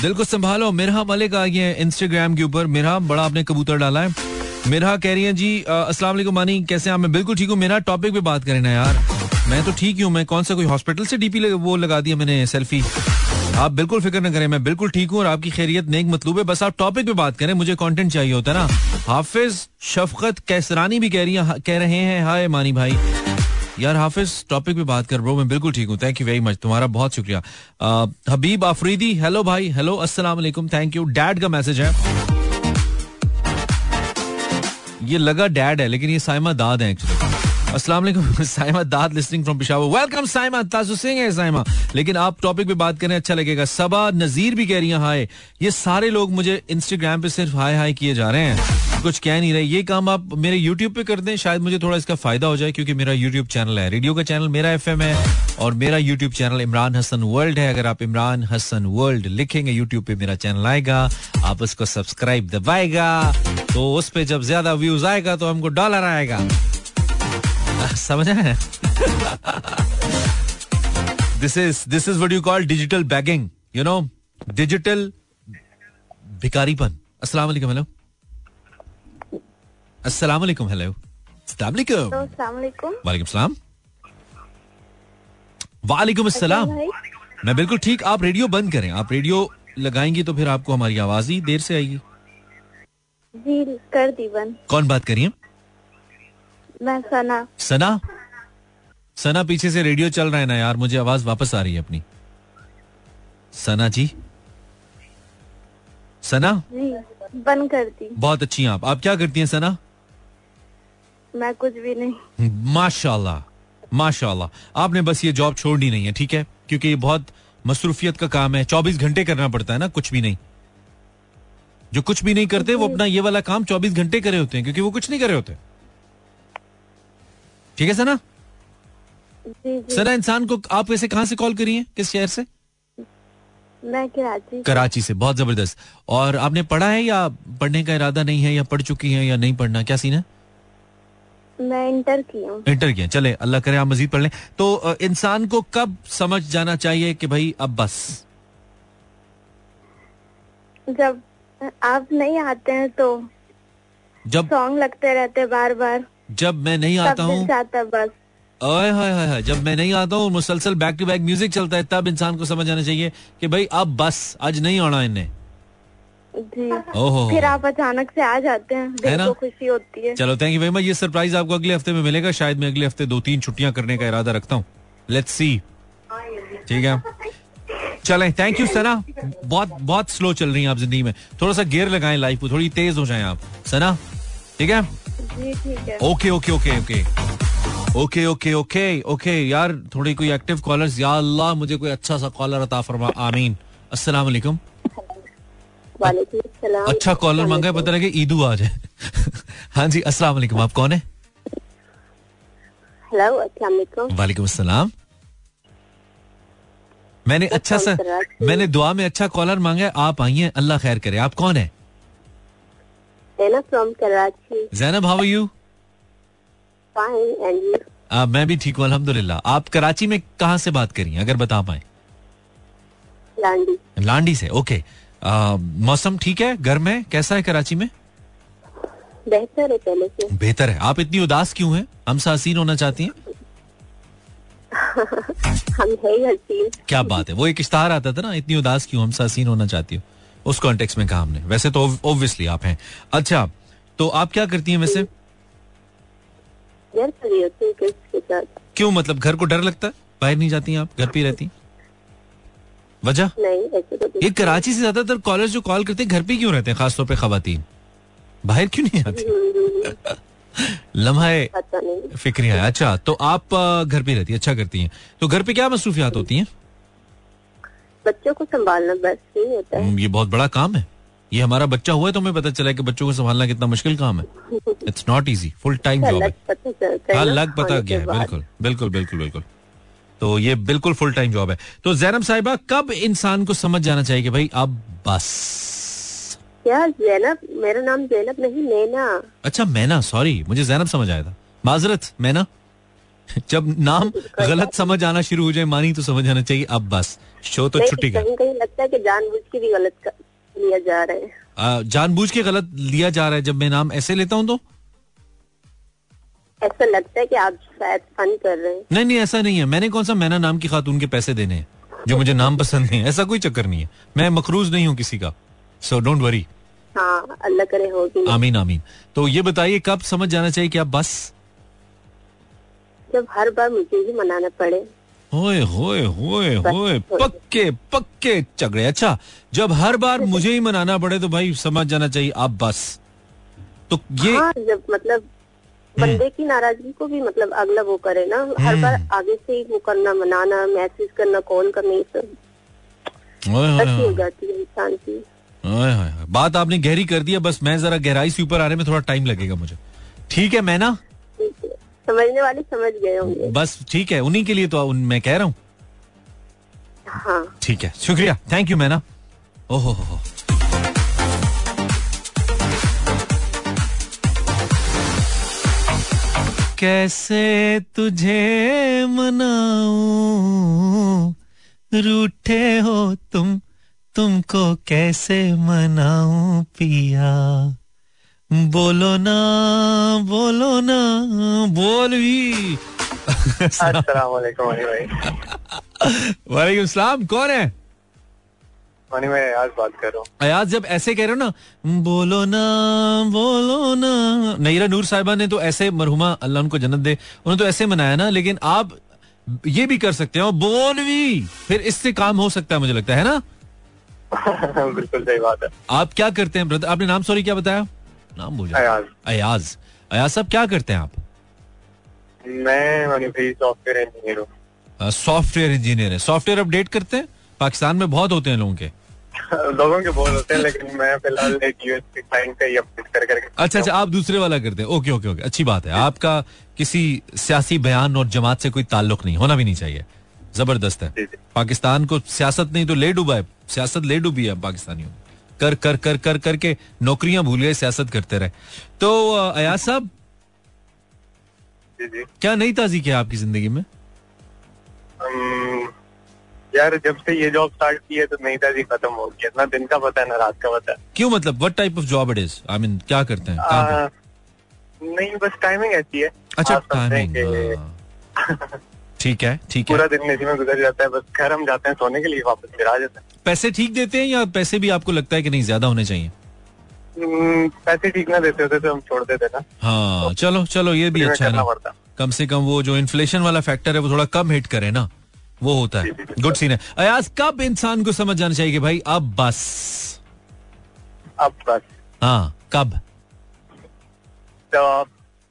दिल को संभालो। मेरा मलिक आ गई इंस्टाग्राम के ऊपर। मेरा बड़ा आपने कबूतर डाला है। मेरा कह रही है जी अस्सलाम वालेकुम मानी कैसे आप? मैं बिल्कुल ठीक हूँ। मेरा टॉपिक पे बात करें ना यार। मैं तो ठीक हूँ मैं कौन सा कोई हॉस्पिटल से डीपी वो लगा दिया मैंने सेल्फी आप बिल्कुल फ़िक्र न करें, मैं बिल्कुल ठीक हूँ और आपकी खैरियत नेक मतलूब है। बस आप टॉपिक पे बात करें, मुझे कंटेंट चाहिए होता है ना। हाफिज शफकत कैसरानी भी कह रही है, कह रहे हैं, हाय मानी भाई। यार हाफिज टॉपिक पे बात कर ब्रो मैं बिल्कुल ठीक हूँ। थैंक यू वेरी मच तुम्हारा बहुत शुक्रिया। हबीब आफरीदी हेलो भाई हेलो अस्सलाम वालेकुम थैंक यू डैड का मैसेज है। ये लगा डैड है, लेकिन ये साइमा दाद है एक्चुअली अस्सलाम वालेकुम साइमा दाद फ्रॉम पिशावर वेलकम साइमा ताजु सिंह है साइमा लेकिन आप टॉपिक पे बात करें अच्छा लगेगा सबा नजीर भी कह रही हैं हाय ये सारे लोग मुझे इंस्टाग्राम पे सिर्फ़ हाय हाय किए जा रहे हैं कुछ कह नहीं रहे ये काम आप मेरे यूट्यूब पे कर दें शायद मुझे थोड़ा इसका फ़ायदा हो जाए क्योंकि मेरा यूट्यूब चैनल है रेडियो का चैनल मेरा एफएम है और मेरा YouTube channel Imran Hasan world है अगर आप इमरान हसन वर्ल्ड लिखेंगे यूट्यूब पे मेरा चैनल आएगा आप उसको सब्सक्राइब दबाएगा तो उस पे जब ज़्यादा व्यूज़ आएगा तो हमको डॉलर आएगा समझ? है this is this is what you call digital begging you know digital भिकारीपन अस्सलाम वालेकुम हेलो अस्सलाम वालेकुम हेलो अस्सलाम वालेकुम। वालेकुम। वालेकुम सलाम। वालेकुम अस्सलाम। मैं बिल्कुल ठीक आप रेडियो बंद करें। आप रेडियो लगाएँगी तो फिर आपको हमारी आवाज़ ही देर से आएगी। जी कर दी बंद। कौन बात करिए मैं सना। सना? सना पीछे से रेडियो चल रहा है ना यार मुझे आवाज़ वापस आ रही है अपनी। सना जी? सना? बंद कर दी बहुत अच्छी हैं आप। आप क्या करती हैं सना? मैं कुछ भी नहीं। माशाल्लाह माशाल्लाह। आपने बस ये जॉब छोड़नी नहीं है ठीक है? क्योंकि ये बहुत मसरूफियत का काम है। चौबीस घंटे करना पड़ता है ना कुछ भी नहीं। जो कुछ भी नहीं करते वो अपना ये वाला काम चौबीस घंटे करे होते हैं क्योंकि वो कुछ नहीं करे होते। ठीक है सना? सना इंसान को आप वैसे कहाँ से कॉल करी है? किस शहर से? मैं कराची कराची से बहुत ज़बरदस्त। और आपने पढ़ा है या पढ़ने का इरादा नहीं है या पढ़ चुकी हैं या नहीं पढ़ना? क्या सीन है? मैं इंटर की हूँ। इंटर किया चले अल्लाह करे आप मजीद पढ़ लें। तो इंसान को कब समझ जाना चाहिए कि भाई अब बस? जब आप नहीं आते हैं तो जब सॉन्ग लगते रहते बार बार जब मैं नहीं आता हूँ ओए हाय हाय हाय जब मैं नहीं आता हूँ मुसलसल बैक टू बैक म्यूज़िक चलता है तब इंसान को समझ आना चाहिए कि भाई अब बस आज नहीं आना इन्हें। जी। ओहो। फिर आप अचानक से आ जाते हैं है ना? खुशी होती है। चलो थैंक यू वेरी मच ये सरप्राइज़ आपको अगले हफ़्ते में मिलेगा शायद मैं अगले हफ़्ते दो तीन छुट्टियाँ करने का इरादा रखता हूँ। लेट्स सी ठीक है? चलें थैंक यू सना। बहुत बहुत स्लो चल रही हैं आप ज़िंदगी में। थोड़ा सा गेयर लगाएँ लाइफ को थोड़ी तेज हो जाएँ आप। सना ठीक है? जी ठीक है। Okay okay okay okay okay okay okay okay यार थोड़ी कोई एक्टिव कॉलर्स या अल्लाह मुझे कोई अच्छा सा कॉलर अता फरमा आमीन। अस्सलाम वालेकुम। वालेकुम अच्छा कॉलर मांगा है पता लगे ईदू आ जाए। हाँ जी अस्सलाम वालेकुम आप कौन है? हेलो अस्सलाम वालेकुम। वालेकुम अस्सलाम मैंने अच्छा सा मैंने दुआ में अच्छा कॉलर मांगा है आप आई हैं अल्लाह खैर करे। आप कौन है? Dana from Karachi. Zainab how you Fine, and you? मैं भी ठीक हूँ अल्हम्दुलिल्लाह। आप कराची में कहाँ से बात करी अगर बता पाए? Landi. लांडी से ओके मौसम ठीक है? गर्म है? कैसा है कराची में? बेहतर है पहले से। बेहतर है। आप इतनी उदास क्यों हैं? हम से हसीन होना चाहती हैं। हम है हसीन। क्या बात है। वो एक इश्तार आता था ना इतनी उदास क्यों? हम से हसीन होना चाहती हो। उस कॉन्टेक्स्ट में कहा हमने। वैसे तो ऑब्वियसली आप हैं। अच्छा तो आप क्या करती हैं वैसे? क्यों मतलब घर को डर लगता है? बाहर नहीं जाती हैं आप? घर पे रहती वजह? नहीं तो ये कराची से ज़्यादातर कॉलर जो कॉल करते हैं घर पे क्यों रहते हैं खासतौर पे खातन बाहर क्यों नहीं आती? लम्हा फिक्रिया है अच्छा तो आप घर पे रहती है अच्छा करती हैं। तो घर पे क्या मसरूफियात होती हैं? बच्चों को संभालना बस नहीं होता है। हम्म, ये बहुत बड़ा काम है। ये हमारा बच्चा हुआ है तो हमें पता चला है कि बच्चों को संभालना कितना मुश्किल काम है। It's not easy full time job है। है लग पता गया है बिल्कुल बिल्कुल बिल्कुल बिल्कुल। तो ये बिल्कुल फुल टाइम जॉब है। तो जैनब साहिबा कब इंसान को समझ जाना चाहिए कि भाई अब बस? क्या जैनब? मेरा नाम जैनब नहीं मैना अच्छा मैना सॉरी मुझे जैनब समझ आया था। माजरत मैना? जब नाम गलत समझ आना शुरू हो जाए मानी तो समझ आना चाहिए अब बस। शो तो छुट्टी का कहीं कहीं लगता है कि जानबूझ के भी गलत लिया जा रहा है। जानबूझ के गलत लिया जा रहा है जब मैं नाम ऐसे लेता हूँ तो? ऐसा लगता है कि आप शायद फन कर रहे हैं। नहीं नहीं ऐसा नहीं है। मैंने कौन सा मैना नाम की खातून के पैसे देने हैं जो मुझे नाम पसंद नहीं है? ऐसा कोई चक्कर नहीं है। मैं मकरूज नहीं हूँ किसी का। सो डोंट वरी हाँ अल्लाह करे होगी आमीन आमीन। तो ये बताइए कब समझ जाना चाहिए कि आप बस जब हर बार मुझे ही मनाना पड़े। होए होए होए होए पक्के पक्के चगड़े। अच्छा जब हर बार मुझे ही मनाना पड़े तो भाई समझ जाना चाहिए आप बस। तो ये हाँ जब मतलब बंदे की नाराज़गी को भी मतलब अगला वो करे ना हर बार आगे से ही वो करना मनाना मैसेज करना कॉल करना ये सब अच्छी हो जाती है इंसान की। बात आपने गहरी कर दिया बस मैं जरा गहराई से ऊपर आने में थोड़ा टाइम लगेगा मुझे। ठीक है मैं ना। समझने वाले समझ गए होंगे। बस ठीक है उन्हीं के लिए तो उन- मैं कह रहा हूँ। हाँ। ठीक है शुक्रिया। थैंक यू मैना ओहो हो। कैसे तुझे मनाऊं? रूठे हो तुम तुमको कैसे मनाऊं पिया? बोलो ना बोलो ना बोल भी। वालेकुम सलाम कौन है? मनी मैं आज बात कर रहा हूँ। अयाज जब ऐसे कह रहे हो ना बोलो ना बोलो ना। नईरा नूर साहिबा ने तो ऐसे मरहुमा अल्लाह उनको जन्नत दे उन्होंने तो ऐसे मनाया ना लेकिन आप ये भी कर सकते हो बोल भी। फिर इससे काम हो सकता है मुझे लगता है ना? बिल्कुल सही बात है। आप क्या करते हैं ब्रदर आपने नाम सॉरी क्या बताया? नाम भूल अयाज। अयाज। अयाज साहब क्या करते हैं आप? मैं सॉफ्टवेयर इंजीनियर हूँ। सॉफ्टवेयर इंजीनियर है। सॉफ्टवेयर अपडेट करते हैं? पाकिस्तान में बहुत होते हैं लोगों के। लोगों के बहुत होते हैं लेकिन मैं फ़िलहाल एक यूएस के क्लाइंट का ही अपडेट कर करके अच्छा अच्छा आप दूसरे वाला करते हैं। Okay okay okay. अच्छी बात है। आपका किसी सियासी बयान और जमात से कोई ताल्लुक नहीं होना भी नहीं चाहिए। ज़बरदस्त है। पाकिस्तान को सियासत नहीं तो ले डूबा है। सियासत ले डूबी है पाकिस्तानियों। कर कर कर कर करके नौकरियाँ भूल गए सियासत करते रहे। तो अयाज साहब क्या नई ताजी क्या आपकी ज़िंदगी में? यार जब से ये जॉब स्टार्ट की है तो नई ताजी खत्म हो गई ना दिन का पता है ना रात का पता है। क्यों मतलब what type of job it is I mean क्या करते हैं? आ, नहीं बस टाइमिंग ऐसी है। अच्छा टाइमिंग ठीक है ठीक है। पूरा दिन इसी में गुजर जाता है बस घर हम जाते हैं सोने के लिए वापस फिर आ जाते हैं। पैसे ठीक देते हैं या पैसे भी आपको लगता है कि नहीं ज़्यादा होने चाहिए? हम्म, पैसे ठीक ना देते होते तो हम छोड़ देते ना। हाँ चलो चलो ये भी अच्छा है ना। कम से कम वो जो इन्फ्लेशन वाला फैक्टर है वो थोड़ा कम हिट करे ना। वो होता है। गुड सीन है। अयाज कब इंसान को समझ जाना चाहिए कि भाई अब बस। अब बस। हाँ कब? तो आप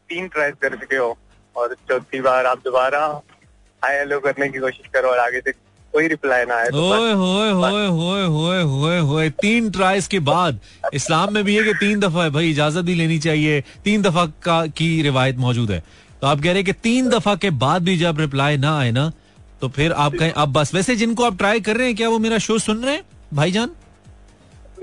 तीन ट्राई कर चुके हो और चौथी बार आप दोबारा हाई हेलो करने की कोशिश करो और आगे से कोई रिप्लाई ना आए तो ओए होए होए होए होए होए होए। तीन ट्राइज के बाद इस्लाम में भी है कि तीन दफ़ा है? भाई इजाज़त भी लेनी चाहिए। तीन दफ़ा का की रिवायत मौजूद है। तो आप कह रहे हैं कि तीन दफ़ा के बाद भी जब रिप्लाई ना आए ना तो फिर आप कहें अब बस। वैसे जिनको आप ट्राई कर रहे हैं क्या वो मेरा शो सुन रहे हैं भाईजान?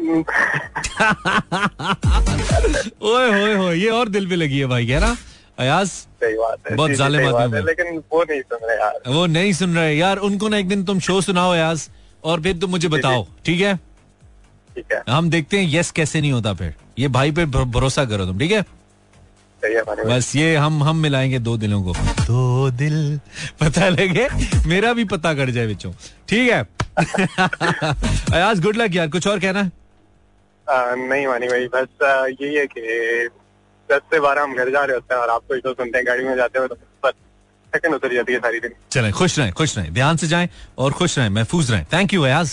ओए होए होए ये और दिल पे लगी है भाई कह रहा। अयाज सही बात है बहुत जालिम आदमी है, लेकिन वो नहीं सुन रहे यार। वो नहीं सुन रहे। यार उनको ना एक दिन तुम शो सुनाओ याज और फिर तुम मुझे बताओ ठीक है? ठीक है। हम देखते हैं यस कैसे नहीं होता फिर। ये भाई पे भरोसा करो तुम ठीक है? है बस ये हम हम मिलाएँगे दो दिलों को। दो दिल पता लगे? मेरा भी पता कट जाए बिचो ठीक है? अयाज गुड लक यार कुछ और कहना? है नहीं मानी भाई बस यही है कि दस से बारह हम घर जा रहे होते हैं और आपको जो सुनते हैं गाड़ी में जाते हैं तो सेकंड उतर जाती है सारी दिन। चलें खुश रहें खुश रहें ध्यान से जाएँ और खुश रहें महफूज रहें। Thank you Ayaz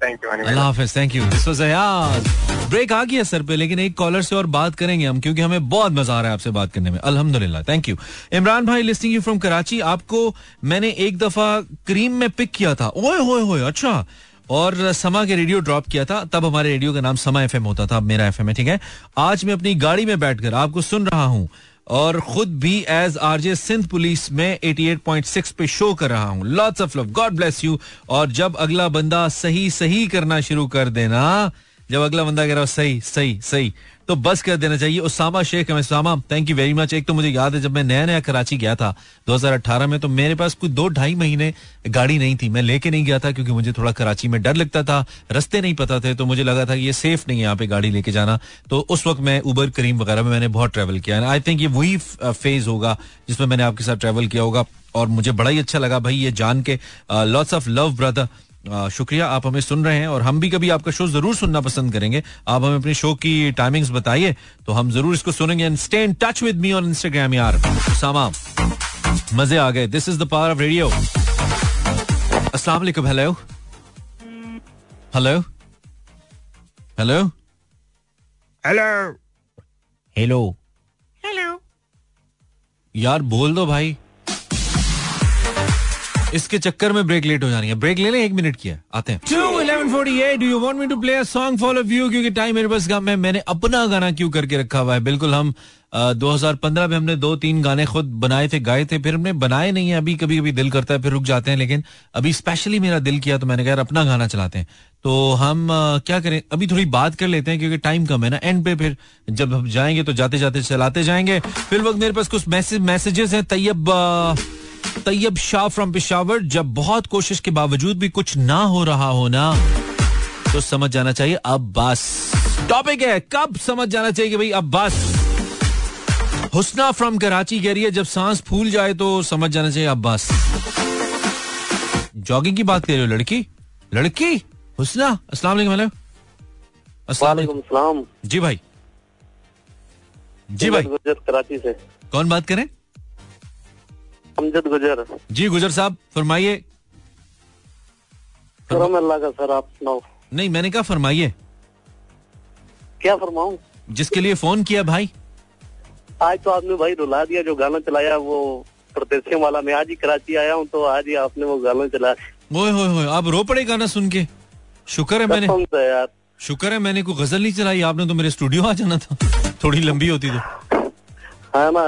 thank you Allah Hafiz thank you this was Ayaz break आ गया सर पे लेकिन एक कॉलर से और बात करेंगे हम क्योंकि हमें बहुत मज़ा आ रहा है आपसे बात करने में। अल्हम्दुलिल्लाह थैंक यू इमरान भाई लिस्टिंग यू फ्रॉम कराची आपको मैंने एक दफ़ा क्रीम में पिक किया था। ओए होए होए अच्छा। और समा के रेडियो ड्रॉप किया था, तब हमारे रेडियो का नाम समा एफएम होता था अब मेरा एफएम है, ठीक है? आज मैं अपनी गाड़ी में बैठकर आपको सुन रहा हूँ और खुद भी एज आरजे सिंध पुलिस में 88.6 पे शो कर रहा हूँ। Lots of love God bless you और जब अगला बंदा सही सही करना शुरू कर देना जब अगला बंदा कह रहा हो, सही सही सही तो बस कर देना चाहिए। Usama Sheikh Usama thank you very much एक तो मुझे याद है, जब मैं नया नया कराची गया था 2018 में तो मेरे पास कुछ दो ढाई महीने गाड़ी नहीं थी। मैं लेके नहीं गया था, क्योंकि मुझे थोड़ा कराची में डर लगता था, रास्ते नहीं पता थे तो मुझे लगा था कि ये सेफ़ नहीं है यहाँ पे गाड़ी लेके जाना। तो उस वक्त मैं उबर करीम वगैरह में मैंने बहुत ट्रेवल किया। आई थिंक ये वही फ़ेज़ होगा, जिसमें मैंने आपके साथ ट्रेवल किया होगा। और मुझे बड़ा ही अच्छा लगा भाई, ये जान के लॉट्स ऑफ़ लव ब्रदर शुक्रिया आप हमें सुन रहे हैं और हम भी कभी आपका शो ज़रूर सुनना पसंद करेंगे। आप हमें अपनी शो की टाइमिंग्स बताइए तो हम ज़रूर इसको सुनेंगे and stay in touch with me on Instagram यार। सामा मज़े आ गए। This is the power of radio अस्सलाम वालेकुम hello hello hello hello hello hello यार बोल दो भाई। इसके चक्कर में ब्रेक लेट हो जानी है। ब्रेक ले लें एक मिनट की आते हैं। Two eleven forty eight do you want me to play song for of you क्योंकि टाइम मेरे पास कम है मैंने अपना गाना क्यों करके रखा हुआ है? बिल्कुल हम अ, 2015 में हमने दो तीन गाने खुद बनाए थे गाए थे फिर हमने बनाए नहीं है। अभी कभी कभी दिल करता है फिर रुक जाते हैं लेकिन अभी स्पेशली मेरा दिल किया तो मैंने कहा अपना गाना चलाते हैं। तो हम अ, क्या करें? अभी थोड़ी बात कर लेते हैं क्योंकि टाइम कम है ना एंड पे फिर जब हम जाएँगे तो जाते जाते चलाते जाएँगे। फिर वक्त मेरे पास कुछ मैसेज मैसेजेस हैं तैयब अ, तैयब शाह फ्रॉम पिशावर जब बहुत कोशिश के बावजूद भी कुछ ना हो रहा हो ना तो समझ जाना चाहिए अब बस टॉपिक है कब समझ जाना चाहिए कि भाई अब बस हुसना फ्रॉम कराची कह रही है जब सांस फूल जाए तो समझ जाना चाहिए अब बस जॉगिंग की बात कर रहे हो लड़की? लड़की? हुसना अस्सलाम वालेकुम जी भाई। जी भाई। कराची से। कौन बात करें अमजद गुजर। जी गुजर साहब फरमाइए। करम अल्लाह का सर आप सुनाओ। नहीं मैंने कहा फरमाइए। क्या फरमाऊं? जिसके लिए फ़ोन किया भाई। आज तो आपने भाई रुला दिया जो गाना चलाया वो प्रदर्शन वाला। मैं आज ही कराची आया हूँ तो आज ही आपने वो गाना चलाया ओए होए होए आप रो पड़े गाना सुन के। शुक्र है मैंने। यार। शुक्र है मैंने कोई गज़ल नहीं चलाई। आपने तो मेरे स्टूडियो आ जाना था। थोड़ी लंबी होती तो। हाँ ना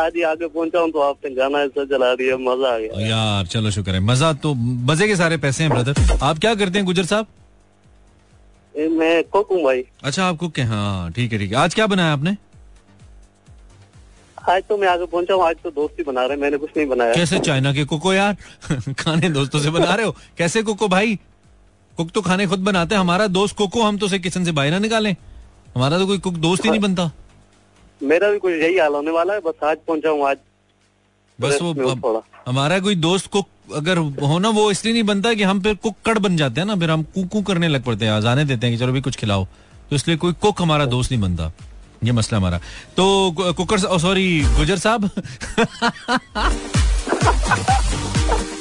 आज ही आगे पहुँचा हूँ तो आपने गाना ऐसा चला दिया मज़ा आ गया। यार चलो शुक्र है। मज़ा तो मज़े के सारे पैसे हैं ब्रदर आप क्या करते हैं गुजर साहब? मैं कुक हूँ भाई। अच्छा आप कुक हैं हाँ ठीक है ठीक है। आज क्या बनाया आपने? आज तो मैं आगे पहुँचा हूँ आज तो दोस्ती बना रहे मैंने कुछ नहीं बनाया। कैसे चाइना के कुको यार? खाने दोस्तों से बना रहे हो? कैसे कुको भाई? कुक तो खाने खुद बनाते हैं हमारा दोस्त कुको हम तो उसे किचन से बाहर ना निकालें। हमारा तो कोई कुक दोस्त ही नहीं बनता। मेरा भी कुछ यही हाल होने वाला है बस आज पहुँचा हूँ आज बस वो हमारा कोई दोस्त कुक अगर हो ना वो इसलिए नहीं बनता कि हम फिर कुक कड़ बन जाते हैं ना फिर हम कुकू करने लग पड़ते हैं जाने देते हैं कि चलो भी कुछ खिलाओ। तो इसलिए कोई कुक हमारा दोस्त नहीं बनता। ये मसला हमारा। तो कुकर सॉरी गुजर साहब।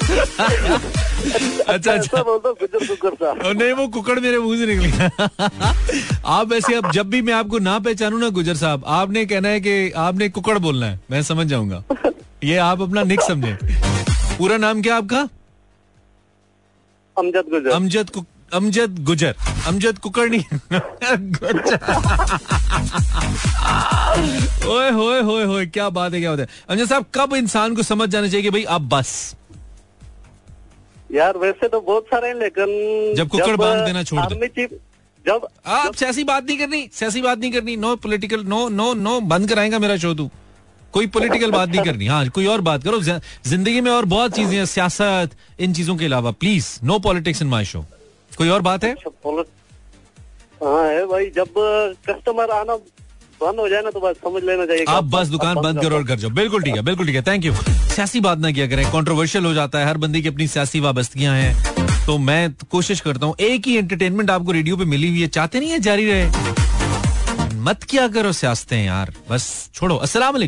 अच्छा अच्छा। बोल दो गुजर कुकर साहब और नहीं वो कुकड़ मेरे मुँह से निकली। आप ऐसे अब जब भी मैं आपको ना पहचानू ना गुजर साहब आपने कहना है कि आपने कुकड़ बोलना है मैं समझ जाऊँगा। ये आप अपना निक समझे। पूरा नाम क्या आपका? अमजद गुजर। अमजद अमजद गुजर। अमजद कुकड़ नहीं। गुजर। ओए होए होए होए क्या बात है क्या बात है। अमजद साहब कब इंसान को समझ जाना चाहिए कि भाई अब बस। यार वैसे तो बहुत सारे हैं लेकिन जब कुकर बाँध देना छोड़ दो। चीफ जब आप सियासी बात नहीं करनी सियासी बात नहीं करनी no political no no no बंद कराएगा मेरा शो तू कोई पॉलिटिकल बात नहीं करनी। हाँ कोई और बात करो ज़िंदगी में और बहुत चीज़ें हैं सियासत इन चीज़ों के अलावा please no politics in my show कोई और बात है? हाँ है भाई जब कस्टमर आना बंद हो जाए ना तो बस समझ लेना चाहिए आप बस दुकान बंद करो। और घर जाओ। बिल्कुल ठीक है बिल्कुल ठीक है थैंक यू सियासी बात ना किया करें कंट्रोवर्शियल हो जाता है हर बंदी की अपनी सियासी वाबस्तगियाँ हैं। तो मैं कोशिश करता हूँ एक ही एंटरटेनमेंट आपको रेडियो पे मिली हुई है चाहते नहीं है जारी रहे? मत क्या करो सियासतें यार बस छोड़ो। अस्सलाम।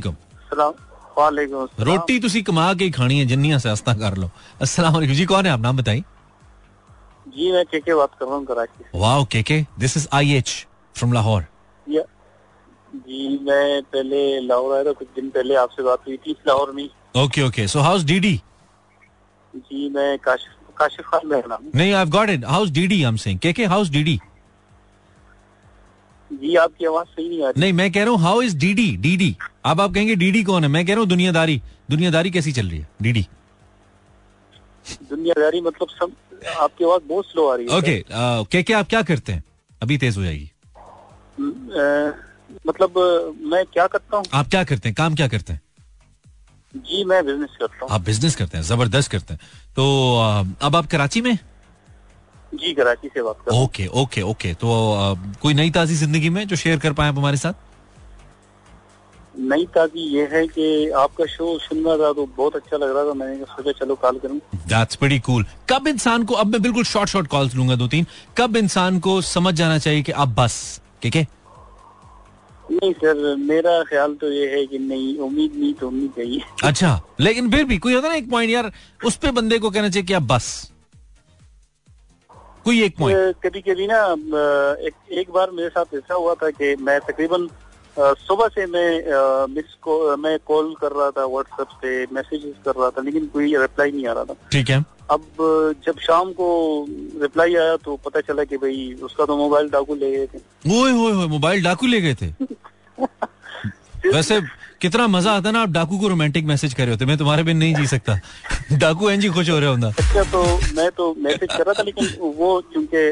रोटी तुसी कमा के खानी है जिन्नियाँ सियासतां कर लो। वालेकुम। जी कौन है आप? नाम बताइए। जी मैं के के बात कर रहा हूँ Karachi wow K K this is I H from Lahore जी मैं पहले लाहौर आया था कुछ दिन पहले आपसे बात हुई थी लाहौर में। Okay okay so house DD जी मैं काशिफ काशिफ खान मेरा नाम नहीं I got it house DD I am saying K K house DD ji आपकी आवाज़ सही नहीं आ रही। नहीं मैं कह रहा हूँ हाउ इज़ डीडी डीडी अब आप कहेंगे डीडी कौन है? मैं कह रहा हूँ दुनियादारी। दुनियादारी कैसी चल रही है? डीडी दुनियादारी मतलब सब आपकी आवाज़ बहुत स्लो आ रही है। ओके okay, uh, के के आप क्या करते हैं? अभी तेज हो जाएगी। अ, मतलब मैं क्या करता हूँ? आप क्या करते हैं? काम क्या करते हैं? जी मैं बिज़नेस करता हूँ। आप बिज़नेस करते हैं ज़बरदस्त करते हैं। तो अब आप कराची में? जी कराची से बात कर ओके ओके ओके। तो कोई नई ताजी ज़िंदगी में जो शेयर कर पाए आप हमारे साथ? नई ताजी ये है कि आपका शो सुन रहा था तो बहुत अच्छा लग रहा था। मैंने सोचा चलो कॉल करूँ। दैट्स pretty कूल कब इंसान को अब मैं बिल्कुल शॉर्ट शॉर्ट कॉल्स लूँगा दो तीन कब इंसान को समझ जाना चाहिए कि अब बस ठीक है? नहीं सर मेरा ख्याल तो ये है कि नहीं उम्मीद नहीं तो होनी चाहिए अच्छा लेकिन फिर भी कोई होता ना एक पॉइंट यार उस पे बंदे को कहना चाहिए कि बस। कोई एक पॉइंट कभी कभी ना एक एक बार मेरे साथ ऐसा हुआ था कि मैं तकरीबन सुबह से मैं मिस को मैं कॉल कर रहा था व्हाट्सएप से मैसेजेस कर रहा था लेकिन कोई रिप्लाई नहीं आ रहा था। ठीक है। अब जब शाम को रिप्लाई आया तो पता चला कि भाई उसका तो मोबाइल डाकू ले गए थे। ओए होए होए मोबाइल डाकू ले गए थे। वैसे कितना मज़ा आता ना आप डाकू को रोमांटिक मैसेज कर रहे होते मैं तुम्हारे बिन नहीं जी सकता। डाकू एंजी खुश हो रहे होंगे अच्छा तो मैं तो मैसेज कर रहा था लेकिन वो चूँकि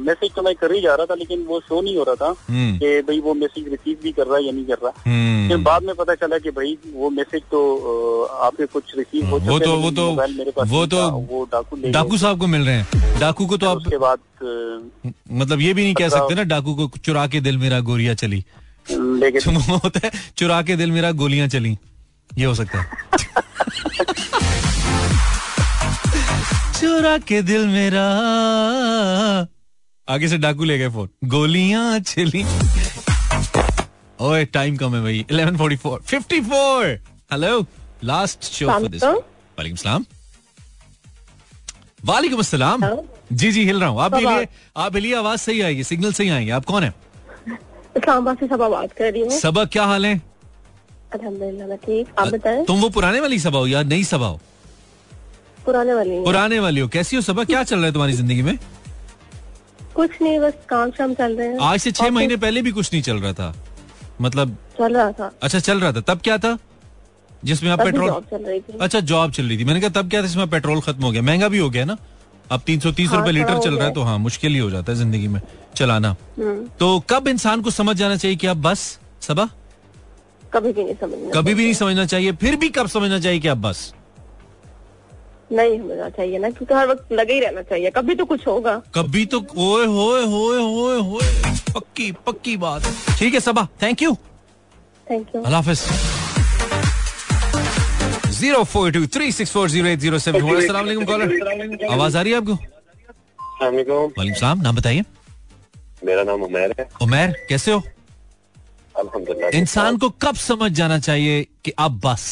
मैसेज तो मैं कर ही जा रहा था लेकिन वो शो नहीं हो रहा था हम्म। कि भाई वो मैसेज रिसीव भी कर रहा है या नहीं कर रहा। हम्म। फिर बाद में पता चला कि भाई वो मैसेज तो आपके कुछ रिसीव हो वो तो वो तो वो तो वो डाकू डाकू साहब को मिल रहे हैं। डाकू को तो आप उसके बाद मतलब ये भी नहीं कह सकते ना डाकू को चुरा के दिल मेरा गोरिया चली। लेके होता है चुरा के दिल मेरा गोलियाँ चली। ये हो सकता है। चुरा के दिल मेरा। आगे से डाकू ले गए फ़ोन। गोलियाँ चली। ओए टाइम कम है भाई। 11:44 54 hello last show for this वालेकुम सलाम। वालेकुम अस्सलाम जी जी हिल रहा हूँ। आप हिलिए आप हिलिए आवाज़ सही आएगी सिग्नल सही आएँगे। आप कौन है? इस्लामाबाद से सबा बात कर रही हूँ सबक क्या हाल है? मैं ठीक। आप बताएँ? तुम वो पुराने वाली सबा हो या नई सबा हो? पुराने वाली पुराने वाली हो। कैसी हो सबा क्या चल रहा है तुम्हारी ज़िंदगी में? कुछ नहीं बस काम शाम चल रहे हैं। आज से छह महीने पहले भी कुछ नहीं चल रहा था। मतलब चल रहा था। अच्छा चल रहा था। तब क्या था? जिसमें आप पेट्रोल चल रही थी। अच्छा जॉब चल रही थी। मैंने कहा तब क्या था इसमें पेट्रोल खत्म हो गया? महँगा भी हो गया ना? अब तीन सौ तीस हाँ, रुपए लीटर चल रहा है तो हाँ मुश्किल ही हो जाता है ज़िंदगी में चलाना। हम्म, तो कब इंसान को समझ जाना चाहिए कि आप बस सबा? कभी भी नहीं समझना कभी भी नहीं समझना चाहिए फिर भी कब समझना चाहिए कि आप बस? नहीं समझना चाहिए ना क्योंकि हर वक्त लगे ही रहना चाहिए। कभी तो कुछ होगा। कभी तो ओए होए होए होए होए पक्की पक्की बात। ठीक है Saba thank you thank you Allah Hafiz. Zero four two three six four zero eight zero seven caller आवाज़ आ रही है आपको? वालेकुम सलाम नाम बताइए। मेरा नाम उमैर है। उमैर कैसे हो? इंसान को कब समझ जाना चाहिए कि अब बस?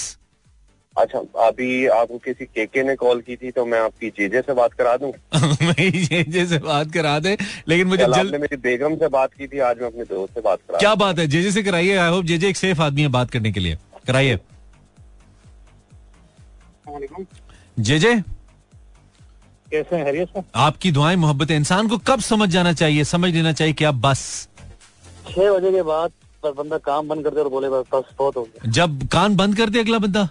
अच्छा अभी आपको किसी केके ने कॉल की थी तो मैं आपकी जेजे से बात करा दूँ? जेजे से बात करा दे लेकिन मुझे जल्द मेरी बेगम से बात की थी आज मैं अपने दोस्त से बात करा क्या बात है? जेजे से कराइए आई होप जेजे एक सेफ़ आदमी है बात करने के लिए। कराइए। जेजे? कैसे हैं? आपकी दुआएँ मोहब्बत इंसान को कब समझ जाना चाहिए? समझ लेना चाहिए कि अब बस। छह बजे के बाद बंदा काम बंद कर दे और बोले बस बस बहुत हो गया। जब कान बंद कर दे अगला बंदा?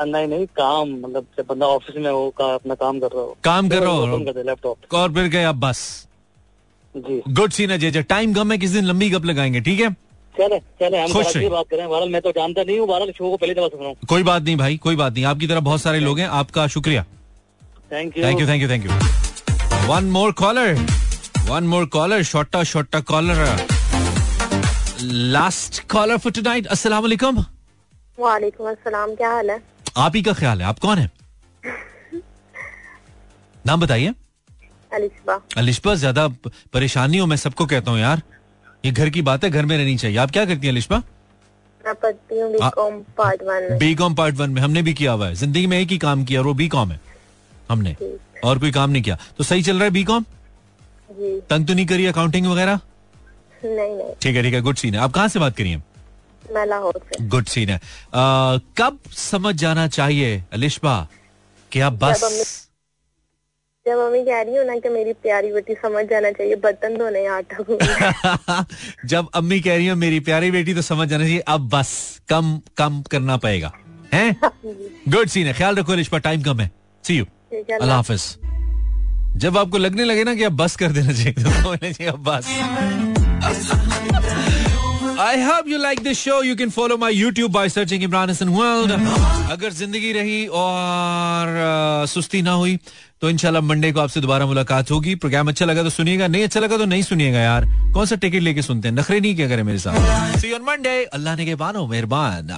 नहीं नहीं काम मतलब जब बंदा ऑफ़िस में हो का अपना काम कर रहा हो। काम कर रहा हो। लैपटॉप और फिर गए आप बस। जी। गुड सीन है जेजे। टाइम कम है किस दिन लंबी गप लगाएँगे ठीक है? चले चले हम खुश कराची की रहिए। बात करें। बहरहाल मैं तो जानता नहीं हूँ बहरहाल शो को पहले दफ़ा सुन रहा हूँ। कोई बात नहीं भाई कोई बात नहीं। आपकी तरह बहुत सारे लोग हैं। आपका शुक्रिया। Thank you thank you thank you thank you one more caller one more caller shorter shorter caller last caller for tonight अस्सलाम वालेकुम वालेकुम अस्सलाम क्या हाल है? आप ही का ख्याल है। आप कौन है? नाम बताइए। अलिशबा। अलिशबा ज़्यादा परेशानी हो मैं सबको कहता हूँ यार। ये घर की बात है घर में रहनी चाहिए। आप क्या करती हैं अलिशबा मैं पढ़ती हूँ आ- बीकॉम पार्ट वन में। बी कॉम पार्ट वन में हमने भी किया हुआ है। ज़िंदगी में एक ही काम किया और वो बी कॉम है। हमने। और कोई काम नहीं किया। तो सही चल रहा है बी कॉम तंग तो नहीं करी अकाउंटिंग वगैरह? नहीं नहीं। ठीक है ठीक है गुड सीन है। आप कहाँ से बात करिए मैं लाहौर से। गुड सीन है। आ, कब समझ जाना चाहिए अलिशबा कि आप बस जब मम्मी कह रही हो ना कि मेरी प्यारी बेटी समझ जाना चाहिए बर्तन धोने आटा जब अम्मी कह रही हो मेरी प्यारी बेटी तो समझ जाना चाहिए अब बस कम कम करना पड़ेगा। हैं? गुड सीन है। ख्याल रखो अलिशबा टाइम कम है। सी यू अल्लाह हाफिज। जब आपको लगने लगे ना कि अब बस कर देना चाहिए तो चाहिए अब बस। I hope you like this show you can follow my YouTube by searching Imran Hasan world अगर ज़िंदगी रही और सुस्ती ना हुई तो इनशाला मंडे को आपसे दोबारा मुलाकात होगी प्रोग्राम अच्छा लगा तो सुनिएगा नहीं अच्छा लगा तो नहीं सुनिएगा यार कौन सा टिकट लेके सुनते हैं नखरे नहीं क्या करें मेरे साथ सी ऑन मंडे अल्लाह ने के बानो मेहरबान